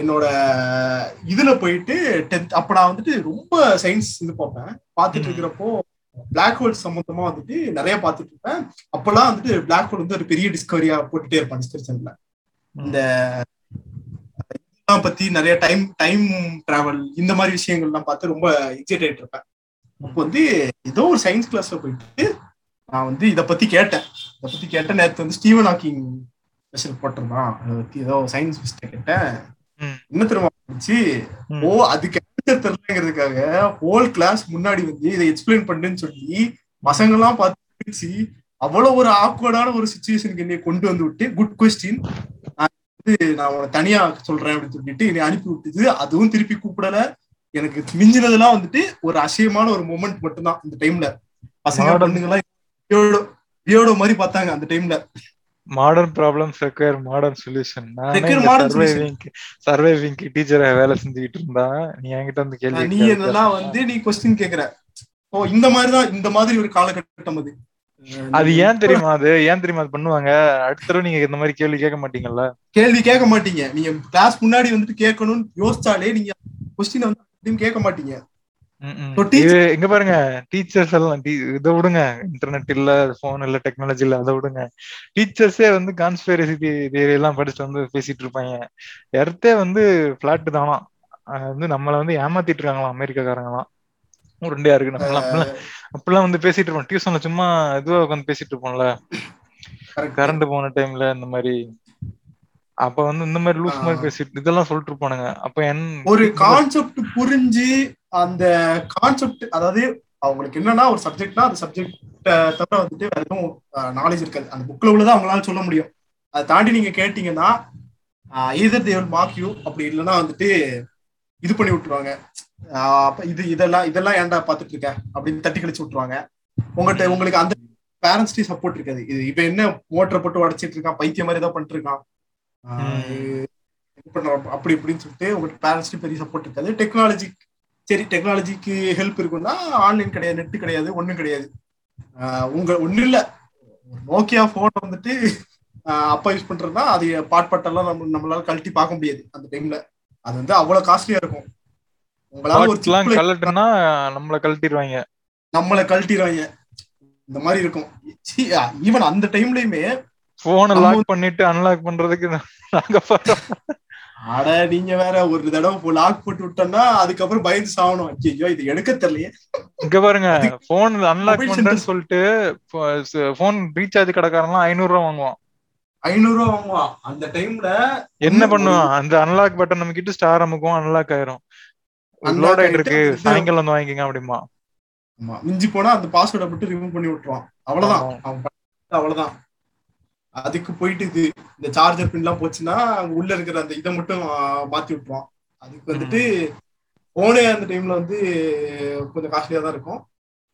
என்னோட இதுல போயிட்டு டென்த் அப்ப நான் வந்துட்டு ரொம்ப சயின்ஸ் இது பார்ப்பேன். பார்த்துட்டு. இருக்கிறப்போ பிளாக் ஹோல் சம்பந்தமா வந்துட்டு நிறைய பார்த்துட்டு இருப்பேன். அப்பெல்லாம் வந்துட்டு பிளாக் ஹோல் வந்து ஒரு பெரிய டிஸ்கவரியா போட்டுட்டே இருப்பான் டிஸ்கவரி சேனல்ல இந்த இதெல்லாம் பத்தி நிறைய டைம் டைம் டிராவல் இந்த மாதிரி விஷயங்கள்லாம் பார்த்து ரொம்ப எக்ஸைட் ஆயிட்டு இருப்பேன். அப்போ வந்து ஏதோ ஒரு சயின்ஸ் கிளாஸ்ல போயிட்டு நான் வந்து இத பத்தி கேட்டேன். இத பத்தி கேட்டேன் நேத்து வந்து ஸ்டீவன் ஹாக்கிங் ஸ்பெஷல் போட்டிருந்தான். அதை பத்தி ஏதோ சயின்ஸ் மிஸ்ட கேட்டேன் ம். என்ன தெரியுமா இருந்துச்சு ம். ஓ அதுக்கு ஆன்சர் தெரியலங்கிறதுக்காக ஹோல் கிளாஸ் முன்னாடி வந்து இதை எக்ஸ்பிளைன் பண்ணுன்னு சொல்லி பசங்க எல்லாம் பார்த்து அவ்வளவு ஒரு ஆக்வர்டான ஒரு சுச்சுவேஷனுக்கு என்னை கொண்டு வந்து விட்டு குட் கொஸ்டின் வந்து நான் உன தனியா சொல்றேன் அப்படின்னு சொல்லிட்டு என்னை அனுப்பி விட்டுது. அதுவும் திருப்பி கூப்பிடல. எனக்கு மிஞ்சினதெல்லாம் வந்துட்டு ஒரு அசியமான ஒரு மூமெண்ட் மட்டும்தான் அந்த டைம்ல பசங்க Modern- பொண்ணுங்க எல்லாம் வியோடோ வியோடோ மாதிரி பார்த்தாங்க அந்த டைம்ல modern problems require modern solution நானே Require இந்த modern solution. சர்வைவிங் சர்வைவிங்க்கு டீச்சரை வேலை செஞ்சுக்கிட்டு இருந்தா நீ என்கிட்ட வந்து கேள்வி நீ என்னெல்லாம் வந்து நீ கொஸ்டின் கேக்குற. ஓ இந்த மாதிரிதான் இந்த மாதிரி ஒரு காலகட்டம் அது. அது ஏன் தெரியுமா அது? ஏன் தெரியுமா அது பண்ணுவாங்க? அடுத்த தடவை நீங்க இந்த மாதிரி கேள்வி கேட்க மாட்டீங்கல்ல? கேள்வி கேட்க மாட்டீங்க. நீங்க கிளாஸ் முன்னாடி வந்துட்டு கேட்கணும்னு யோசிச்சாலே நீங்க கொஸ்டின் வந்து கேட்க மாட்டீங்க. இங்க பாருங்க டீச்சர்ஸ் எல்லாம் இதை விடுங்க. இன்டர்நெட் இல்ல போன் இல்ல டெக்னாலஜி இல்ல அதை விடுங்க. டீச்சர்ஸே வந்து கான்ஸ்பிரசி தியரி எல்லாம் படிச்சுட்டு வந்து பேசிட்டு இருப்பாங்க. எர்த்தே வந்து பிளாட் தானா? அது வந்து நம்மள வந்து ஏமாத்திட்டு இருக்காங்களாம் அமெரிக்காக்காரங்களாம் உருண்டையா இருக்கு நம்ம அப்படிலாம் அப்படிலாம் வந்து பேசிட்டு இருப்போம். டியூஷன்ல சும்மா இதுவா உட்காந்து பேசிட்டு இருப்போம்ல. கரண்ட் போன டைம்ல இந்த மாதிரி. அப்ப வந்து இந்த மாதிரி லூஸ் மாதிரி. பேசிட்டு இதெல்லாம் சொல்லிட்டு இருப்பானுங்க. அப்ப என் ஒரு கான்செப்ட் புரிஞ்சு அந்த கான்செப்ட் அதாவது அவங்களுக்கு என்னன்னா ஒரு சப்ஜெக்ட்னா அந்த சப்ஜெக்ட் தவிர வந்துட்டு வேற எதுவும் நாலேஜ் இருக்காது. அந்த புக்ல உள்ளதை அவங்களால சொல்ல முடியும். அதை தாண்டி நீங்க கேட்டீங்கன்னா எதர் தேவல் மார்க் யூ அப்படி இல்லைன்னா வந்துட்டு இது பண்ணி விட்டுருவாங்க. இது இதெல்லாம் இதெல்லாம் ஏன்டா பார்த்துட்டு இருக்க? அப்படின்னு தட்டி கழிச்சு விட்டுருவாங்க. உங்கள்கிட்ட உங்களுக்கு அந்த பேரண்ட்ஸ்டே சப்போர்ட் இருக்காது. இது இப்ப என்ன மோட்டரை போட்டு உடச்சிட்டு இருக்கான் பைத்தியம் மாதிரி ஏதோ பண்ணிட்டு இருக்கான் அப்படி இப்படின்னு சொல்லிட்டு உங்களுக்கு பேரண்ட்ஸ்க்கு பெரிய சப்போர்ட் இருக்காது. டெக்னாலஜி சரி டெக்னாலஜிக்கு ஹெல்ப் இருக்குன்னா ஆன்லைன் கிடையாது நெட் கிடையாது ஒண்ணும் கிடையாது. உங்க ஒண்ணும் இல்ல. நோக்கியா போன் வந்துட்டு அப்பா யூஸ் பண்றதுனா அது பாட் பாட்டெல்லாம் நம்ம நம்மளால கழட்டி பார்க்க முடியாது அந்த டைம்ல அது வந்து அவ்வளவு காஸ்ட்லியா இருக்கும். உங்களால ஒரு கலட்டுனா நம்மள கழட்டிடுவாங்க நம்மளை கழட்டிடுவாங்க இந்த மாதிரி இருக்கும். ஈவன் அந்த டைம்லயுமே போனை லாக் பண்ணிட்டு அன்லாக் பண்றதுக்கு நாங்க பாடுறோம் அட நீங்க வேற ஒரு தடவை லாக் போட்டு விட்டோம்னா அதுக்கப்புறம் பயந்து சாகணும். ஐயோ இது எடுக்க தெரியலையே. இங்க பாருங்க போன் அன்லாக் பண்றேன்னு சொல்லிட்டு போன் ரீசார்ஜ் கடைக்காரன்லாம் ஐநூறு ரூபா வாங்குவான். ஐநூறு ரூபா வாங்குவான். அந்த டைம்ல என்ன பண்ணுவான் அந்த அன்லாக் பட்டன் நம்ம கிட்ட ஸ்டார் அமுக்கும் அன்லாக் ஆயிரும் லோட் ஆயிட்டு இருக்கு. சாயங்காலம் வந்து வாங்கிக்கங்க அப்படிமா மிஞ்சி போனா அந்த பாஸ்வேர்டை மட்டும் ரிமூவ் பண்ணி விட்டுருவான். அவ்வளவுதான். அவ்வளவுதான். அதுக்கு போயிட்டு இது இந்த சார்ஜர் பின் எல்லாம் போச்சுன்னா உள்ள இருக்கிற அந்த இதை மட்டும் மாத்தி விட்டுருவான். அதுக்கு வந்துட்டு போனே அந்த டைம்ல வந்து கொஞ்சம் காஸ்ட்லியா தான் இருக்கும்.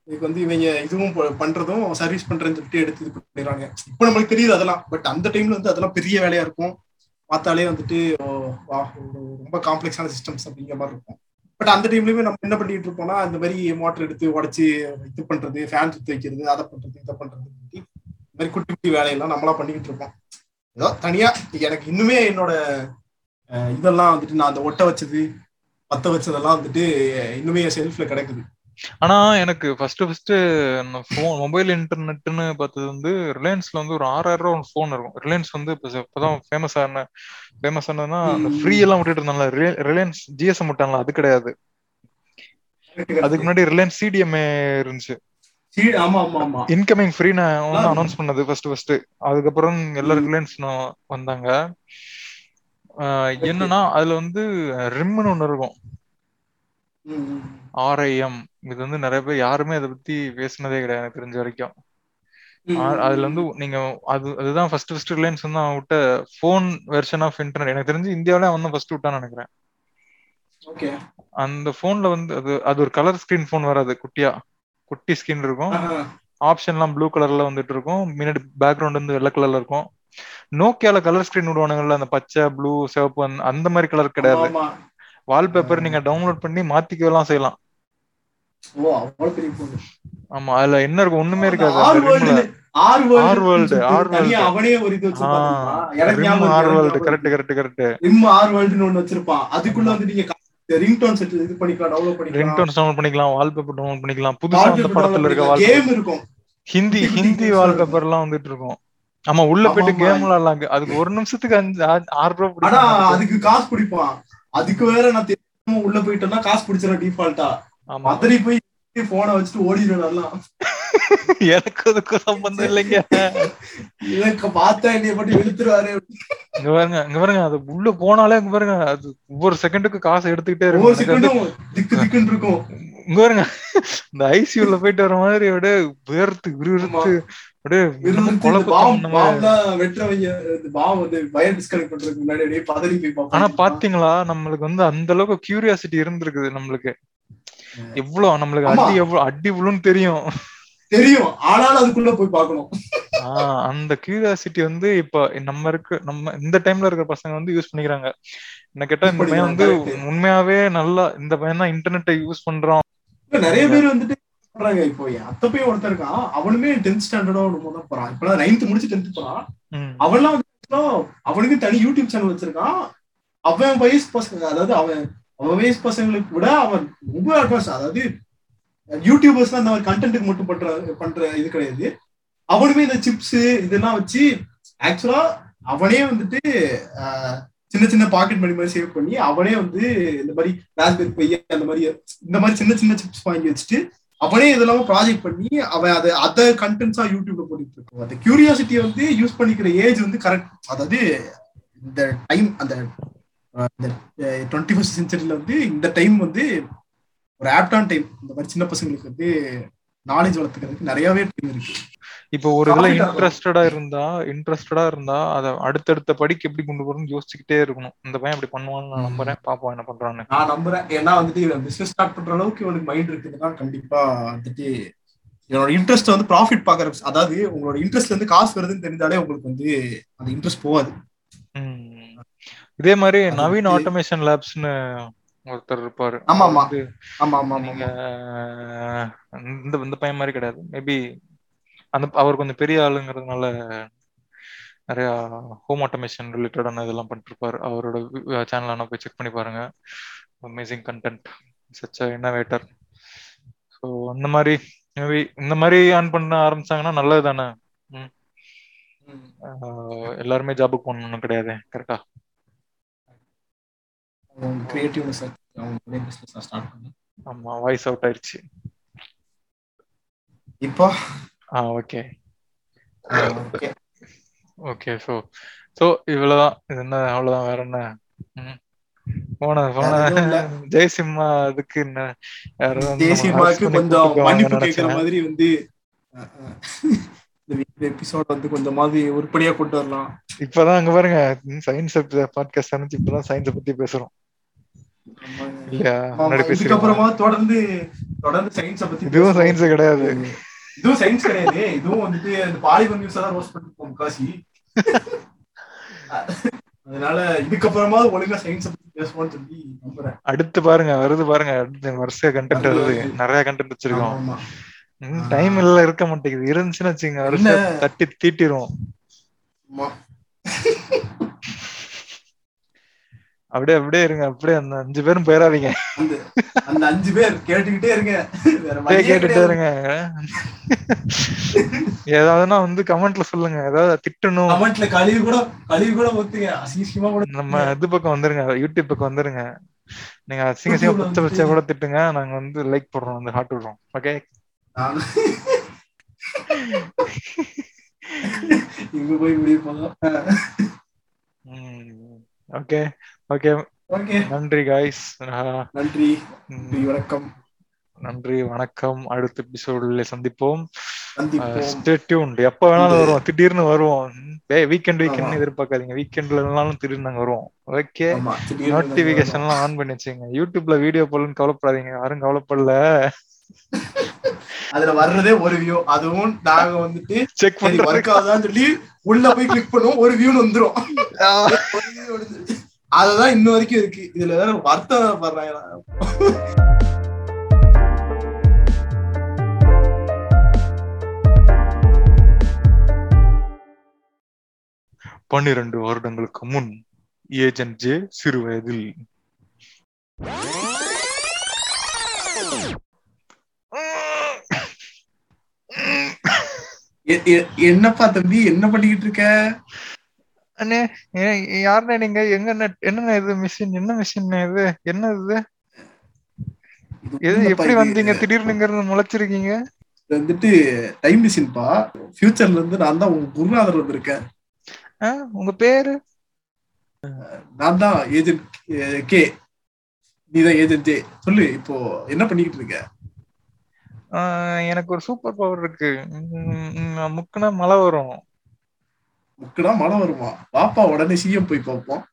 இதுக்கு வந்து இவங்க இதுவும் ப- பண்றதும் சர்வீஸ் பண்றேன்னு சொல்லிட்டு எடுத்து இது பண்ணிடுறாங்க இப்போ நம்மளுக்கு தெரியுது அதெல்லாம். பட் அந்த டைம்ல வந்து அதெல்லாம் பெரிய வேலையா இருக்கும். பார்த்தாலே வந்துட்டு வா ரொம்ப காம்ப்ளெக்ஸான சிஸ்டம்ஸ் அப்படிங்கிற மாதிரி இருக்கும். பட் அந்த டைம்லயுமே நம்ம என்ன பண்ணிட்டு இருப்போம்னா இந்த மாதிரி மோட்டர் எடுத்து உடச்சி இது பண்றது ஃபேன் சுத்து வைக்கிறது அதை பண்றது இதை பண்றது மாதிரி குட்டி குட்டி வேலையெல்லாம் நம்மளா பண்ணிக்கிட்டு இருப்போம். ஏதோ தனியா எனக்கு இன்னுமே என்னோட இதெல்லாம் வந்துட்டு நான் அந்த ஒட்ட வச்சது பத்த வச்சதெல்லாம் வந்துட்டு இன்னுமே என் செல்ஃப்ல கிடக்குது. ஆனா எனக்கு ஃபர்ஸ்ட் ஃபர்ஸ்ட் ஃபோன் மொபைல் இன்டர்நெட்னு பார்த்தது வந்து ரிலையன்ஸ்ல வந்து ஒரு ஆறாயிரம் ரூபா ஃபோன் இருக்கும். ரிலையன்ஸ் வந்து இப்ப இப்பதான் ஃபேமஸ் ஆன ஃபேமஸ் ஆனதுன்னா அந்த. ஃப்ரீ எல்லாம் விட்டுட்டு இருந்தாங்கல்ல ரிலையன்ஸ் ஜிஎஸ்எம் விட்டாங்களா அது கிடையாது. அதுக்கு முன்னாடி ரிலையன்ஸ் சிடிஎம்ஏ இருந்துச்சு. இன்கமிங் ஃப்ரீ நான் வந்து. அனௌன்ஸ் பண்ணது ஃபர்ஸ்ட் ஃபர்ஸ்ட் அதுக்கப்புறம் எல்லா. ரிலையன்ஸ் வந்தாங்க. என்னன்னா அதுல வந்து ரிம்னு ஒண்ணு இருக்கும். ஆர்ஐஎம் இது வந்து நிறைய பேர் யாருமே அதை பத்தி பேசுனதே கிடையாது எனக்கு தெரிஞ்ச வரைக்கும். அதுல வந்து நீங்க அது அதுதான் ஃபர்ஸ்ட் ஃபர்ஸ்ட் ரிலையன்ஸ் வந்து அவன் விட்ட ஃபோன் வெர்ஷன் ஆஃப் இன்டர்நெட் எனக்கு தெரிஞ்சு இந்தியாவிலே அவன் தான் ஃபர்ஸ்ட் விட்டான்னு நினைக்கிறேன். ஓகே அந்த போன்ல வந்து அது அது ஒரு கலர் ஸ்கிரீன் ஃபோன் வராது குட்டியா. குட்டி ஸ்கிரீன் இருக்கும். ஆப்ஷன்லாம் ப்ளூ கலர்ல வந்துட்டு இருக்கும். முன்னாடி பேக்ரவுண்ட் வந்து வெள்ளை கலர்ல இருக்கும். நோக்கியால கலர் ஸ்கிரீன் விடுவானுங்கல்ல அந்த பச்சை ப்ளூ சிவப்பு அந்த- மாதிரி கலர் கிடையாது. வால்பேப்பர் நீங்க டவுன்லோட் பண்ணி மாத்திக்கலாம் செய்யலாம். ஆமா அதுல என்ன இருக்கும்? ஒண்ணுமே இருக்காது. World or world. Correct correct correct வேர்ல்டுன்னு வச்சிருப்பான் அதுக்குள்ள வந்து நீங்க ரிங்டோன் செட் இது பண்ணிக்கலாம் டவுன்லோட் பண்ணிக்கலாம். ரிங்டோன்ஸ் டவுன்லோட் பண்ணிக்கலாம் வால்பேப்பர் டவுன்லோட் பண்ணிக்கலாம். புதுசா அந்த படத்துல இருக்க வால் கேம் இருக்கும். ஹிந்தி Hindi ஹிந்தி வால்பேப்பர் எல்லாம் வந்துட்டு இருக்கும் ஆமா உள்ள போயிட்டு. கேம் விளையாடலாம். அதுக்கு ஒரு நிமிஷத்துக்கு அஞ்சு ஆறு ஆனா அதுக்கு காசு பிடிப்பான். அதுக்கு வேற நான் தெரியாம உள்ள போயிட்டேன்னா காசு பிடிச்சிடும் டிஃபால்ட்டா மதுரை போய் போனை வச்சுட்டு ஓடிடுவேன் எனக்கு அதுக்கு சம்பந்தம் இல்லைங்க. எனக்கு பார்த்தா என்னைய மட்டும் இழுத்துருவாரு. இங்க பாருங்க இங்க பாருங்க அது உள்ள போனாலே இங்க பாருங்க அது ஒவ்வொரு செகண்டுக்கு காசு எடுத்துக்கிட்டே ஒவ்வொரு இருக்கும் வந்து- செகண்டும் திக்கு திக்குன்னு இருக்கும். இங்க பாருங்க இந்த ஐசியூல போயிட்டு வர மாதிரி அப்படியே வேர்த்து விறுவிறுத்து அப்படியே. ஆனா பாத்தீங்களா நம்மளுக்கு வந்து அந்த அளவுக்கு கியூரியாசிட்டி இருந்திருக்குது நம்மளுக்கு. எவ்வளவு நம்மளுக்கு. அடி எவ்வளவு அடி விழுன்னு தெரியும். தெரியும். ஆனாலும் அதுக்குள்ள போய் பார்க்கணும். அந்த கியூரியாசிட்டி வந்து இப்ப நம்ம இருக்கு நம்ம இந்த டைம்ல இருக்கிற பசங்க வந்து யூஸ் பண்ணிக்கிறாங்க. என்ன கேட்டா இந்த பையன் வந்து. உண்மையாவே நல்லா இந்த பையன் தான் இன்டர்நெட்டை யூஸ் பண்றான். நிறைய பேர் வந்துட்டு சொல்றாங்க இப்போ அத்தை பையன் ஒருத்தன் இருக்கான் அவனுமே டென்த் ஸ்டாண்டர்டோ ஒன்று தான் போறான். இப்பதான் நைன்த் முடிச்சு டென்த் போறான். அவன்லாம் அவனுக்கு தனி யூடியூப் சேனல் வச்சிருக்கான். அவன் வயசு பசங்க அதாவது அவன் அவன் வயசு பசங்களுக்கு விட அவன் ரொம்ப அட்வான்ஸ் அதாவது யூடியூபர்ஸ் அந்த மாதிரி கண்டென்ட்டுக்கு மட்டும் பண்ற பண்ற இது கிடையாது. அவனுமே இந்த சிப்ஸ் இதெல்லாம் வச்சு ஆக்சுவலா அவனே வந்துட்டு ஆஹ், சின்ன சின்ன பாக்கெட் மணி மாதிரி சேவ் பண்ணி அவனே வந்து இந்த மாதிரி ராஸ்பெரி பைய அந்த மாதிரி இந்த மாதிரி சின்ன சின்ன சிப்ஸ் வாங்கி வச்சுட்டு அவனே இதெல்லாம் ப்ராஜெக்ட் பண்ணி அவன் அதை அதை கண்டென்ட்ஸா யூடியூப்ல போட்டுட்டு இருக்கான். அந்த கியூரியாசிட்டியை வந்து யூஸ் பண்ணிக்கிற ஏஜ் வந்து கரெக்ட் அதாவது இந்த டைம் அந்த இந்த டுவெண்ட்டி ஃபர்ஸ்ட் செஞ்சுரியில வந்து இந்த டைம் வந்து ஒரு ஆப்டான் டைம் இந்த மாதிரி சின்ன பசங்களுக்கு வந்து நாலேஜ் வளர்த்துக்கிறதுக்கு நிறையவே டைம் இருக்கு. இப்போ ஒரு இதுல. இன்ட்ரெஸ்டடா இருந்தா இன்ட்ரெஸ்டடா இருந்தா அத அடுத்தடுத்த படிக்கு எப்படி கொண்டு போறோம்னு யோசிச்சுக்கிட்டே இருக்கணும். இந்த பையன் இப்படி பண்ணுவான்னு நான். நம்புறேன். பாப்போம் என்ன பண்றான்னு. நான் நம்புறேன். ஏன்னா வந்துட்டு இவன் பிசினஸ் ஸ்டார்ட் பண்ற அளவுக்கு இவனுக்கு மைண்ட் இருக்குதுன்னா கண்டிப்பா வந்துட்டு இவனோட இன்ட்ரெஸ்ட் வந்து ப்ராஃபிட் பாக்குற அதாவது உங்களோட இன்ட்ரெஸ்ட்ல இருந்து காசு வருதுன்னு தெரிஞ்சாலே உங்களுக்கு வந்து அந்த இன்ட்ரெஸ்ட் போகாது. இதே மாதிரி நவீன் ஆட்டோமேஷன் லேப்ஸ்னு ஒருத்தர் இருப்பாரு. ஆமா, ஆமா. வந்து ஆமா ஆமா நீங்க இந்த இந்த பையன் மாதிரி கிடையாது. மேபி அந்த அவர் கொஞ்சம் பெரிய ஆளுங்கிறதுனால நிறைய ஹோம் ஆட்டோமேஷன் ரிலேட்டடான இதெல்லாம் பண்ணிட்டு இருப்பாரு அவரோட சேனல் ஆனால் போய் செக் பண்ணி பாருங்க. Amazing content such innovator so அந்த மாதிரி மேபி இந்த மாதிரி ஆன் பண்ண ஆரம்பிச்சாங்கன்னா நல்லது தானே ம். எல்லாருமே ஜாபுக்கு போகணும்னு கிடையாது கரெக்டா அவங்க கிரியேட்டிவ்னஸ் அவங்க பிசினஸ் ஸ்டார்ட் பண்ணி ஆமா வாய்ஸ் அவுட் ஆயிடுச்சு. இப்போ? Ah okay okay so so இவ்வளவுதான். இது என்ன அவ்வளவுதான். வேற என்ன. போன போன. ஜெயசிம்மா அதுக்கு என்ன? பண்ணி கொஞ்சம் மன்னிப்பு கேட்கிற. மாதிரி வந்து இந்த எபிசோட் வந்து கொஞ்சம் மாதிரி உருப்படியா கொண்டு வரலாம். இப்பதான் அங்க பாருங்க சயின்ஸ் பாட்காஸ்ட் அனுப்பிச்சு இப்பதான் சயின்ஸை பத்தி பேசுறோம் இல்லையா ஆமா, முன்னாடி பேசிருக்கோம் இதுக்கப்புறமா தொடர்ந்து தொடர்ந்து சயின்ஸ பத்தி இதுவும். சயின்ஸ் கிடையாது. இதுவும் சயின்ஸ் கிடையாது. இதுவும் வந்துட்டு இந்த பாலிமர் நியூஸ் தான் ரோஸ்ட் பண்ணிருப்போம் முக்காசி அதனால இதுக்கப்புறமா ஒழுங்கா சயின்ஸ் பத்தி பேசுவோம்னு சொல்லி நம்புறேன். அடுத்து பாருங்க வருது பாருங்க. அடுத்து வருஷ கண்டென்ட் வருது. நிறைய கண்டென்ட் வச்சிருக்கோம். டைம் இல்ல இருக்க மாட்டேங்குது. இருந்துச்சுன்னு வச்சுங்க. தட்டி தீட்டிரும் அப்படியே அப்படியே இருங்க அப்படியே அந்த அஞ்சு பேரும் போயிடாதீங்க அந்த அஞ்சு பேர் கேட்டுக்கிட்டே இருங்க. கேட்டுட்டே. இருங்க. ஏதாவதுன்னா வந்து கமெண்ட்ல சொல்லுங்க. ஏதாவது திட்டணும். கமெண்ட்ல கழிவு கூட கழிவு கூட ஒத்துங்க அசிங்கமா கூட நம்ம இது பக்கம் வந்துருங்க. யூடியூப் பக்கம் வந்துருங்க. நீங்க அசிங்க அசிங்க பச்சை கூட திட்டுங்க. நாங்க வந்து லைக் போடுறோம். வந்து ஹார்ட் விடுறோம். ஓகே இங்க போய் முடிவு பண்ணலாம். ஓகே ஓகே ஓகே நன்றி காய்ஸ் நன்றி. வணக்கம். நன்றி வணக்கம். அடுத்த எபிசோட்ல சந்திப்போம். எப்ப வேணாலும் வருவோம். திடீர்னு வருவோம். டேய் வீக்கெண்ட் வீக்கெண்ட். எதிர்பார்க்காதீங்க. வீக்கெண்ட்ல இருந்தாலும் திடீர்னு நாங்க வருவோம். ஓகே நோட்டிபிகேஷன் எல்லாம் ஆன் பண்ணி வச்சுங்க யூடியூப்ல வீடியோ போடலன்னு கவலைப்படாதீங்க. யாரும் கவலைப்படல. அதுல வர்றதே ஒரு வியூ அதுவும் நாங்க வந்துட்டு செக் பண்றது ஒர்க் ஆகுதான்னு சொல்லி உள்ள போய் கிளிக் பண்ணுவோம். ஒரு வியூன்னு வந்துரும். அதுதான் இன்ன வரைக்கும் இருக்கு. இதுல வேற வருத்தம் படுறாங்க. பன்னிரண்டு வருடங்களுக்கு முன் ஏஜென்ட் ஜே சிறு வயதில் என்னப்பா தம்பி? என்ன பண்ணிக்கிட்டு இருக்க? அண்ணே யாருண்ணே நீங்க? எங்க என்னண்ணே இது மிஷின் என்ன மிஷின் இது? என்ன இது? எது எப்படி? வந்தீங்க? திடீர்னு இங்க இருந்து முளைச்சிருக்கீங்க. இது வந்துட்டு டைம் மிஷின்பா ஃபியூச்சர்ல இருந்து நான் தான் உங்க குருநாதர் வந்திருக்கேன். உங்க பேரு? நான் தான் ஏஜென்ட் கே நீதான் ஏஜென்ட் ஜே சொல்லு இப்போ என்ன பண்ணிக்கிட்டு இருக்க? எனக்கு ஒரு சூப்பர் பவர் இருக்கு. முக்குனா மழை வரும். முக்குனா மழை வருமா? பாப்பா உடனே சிஎம் போய் பார்ப்போம்.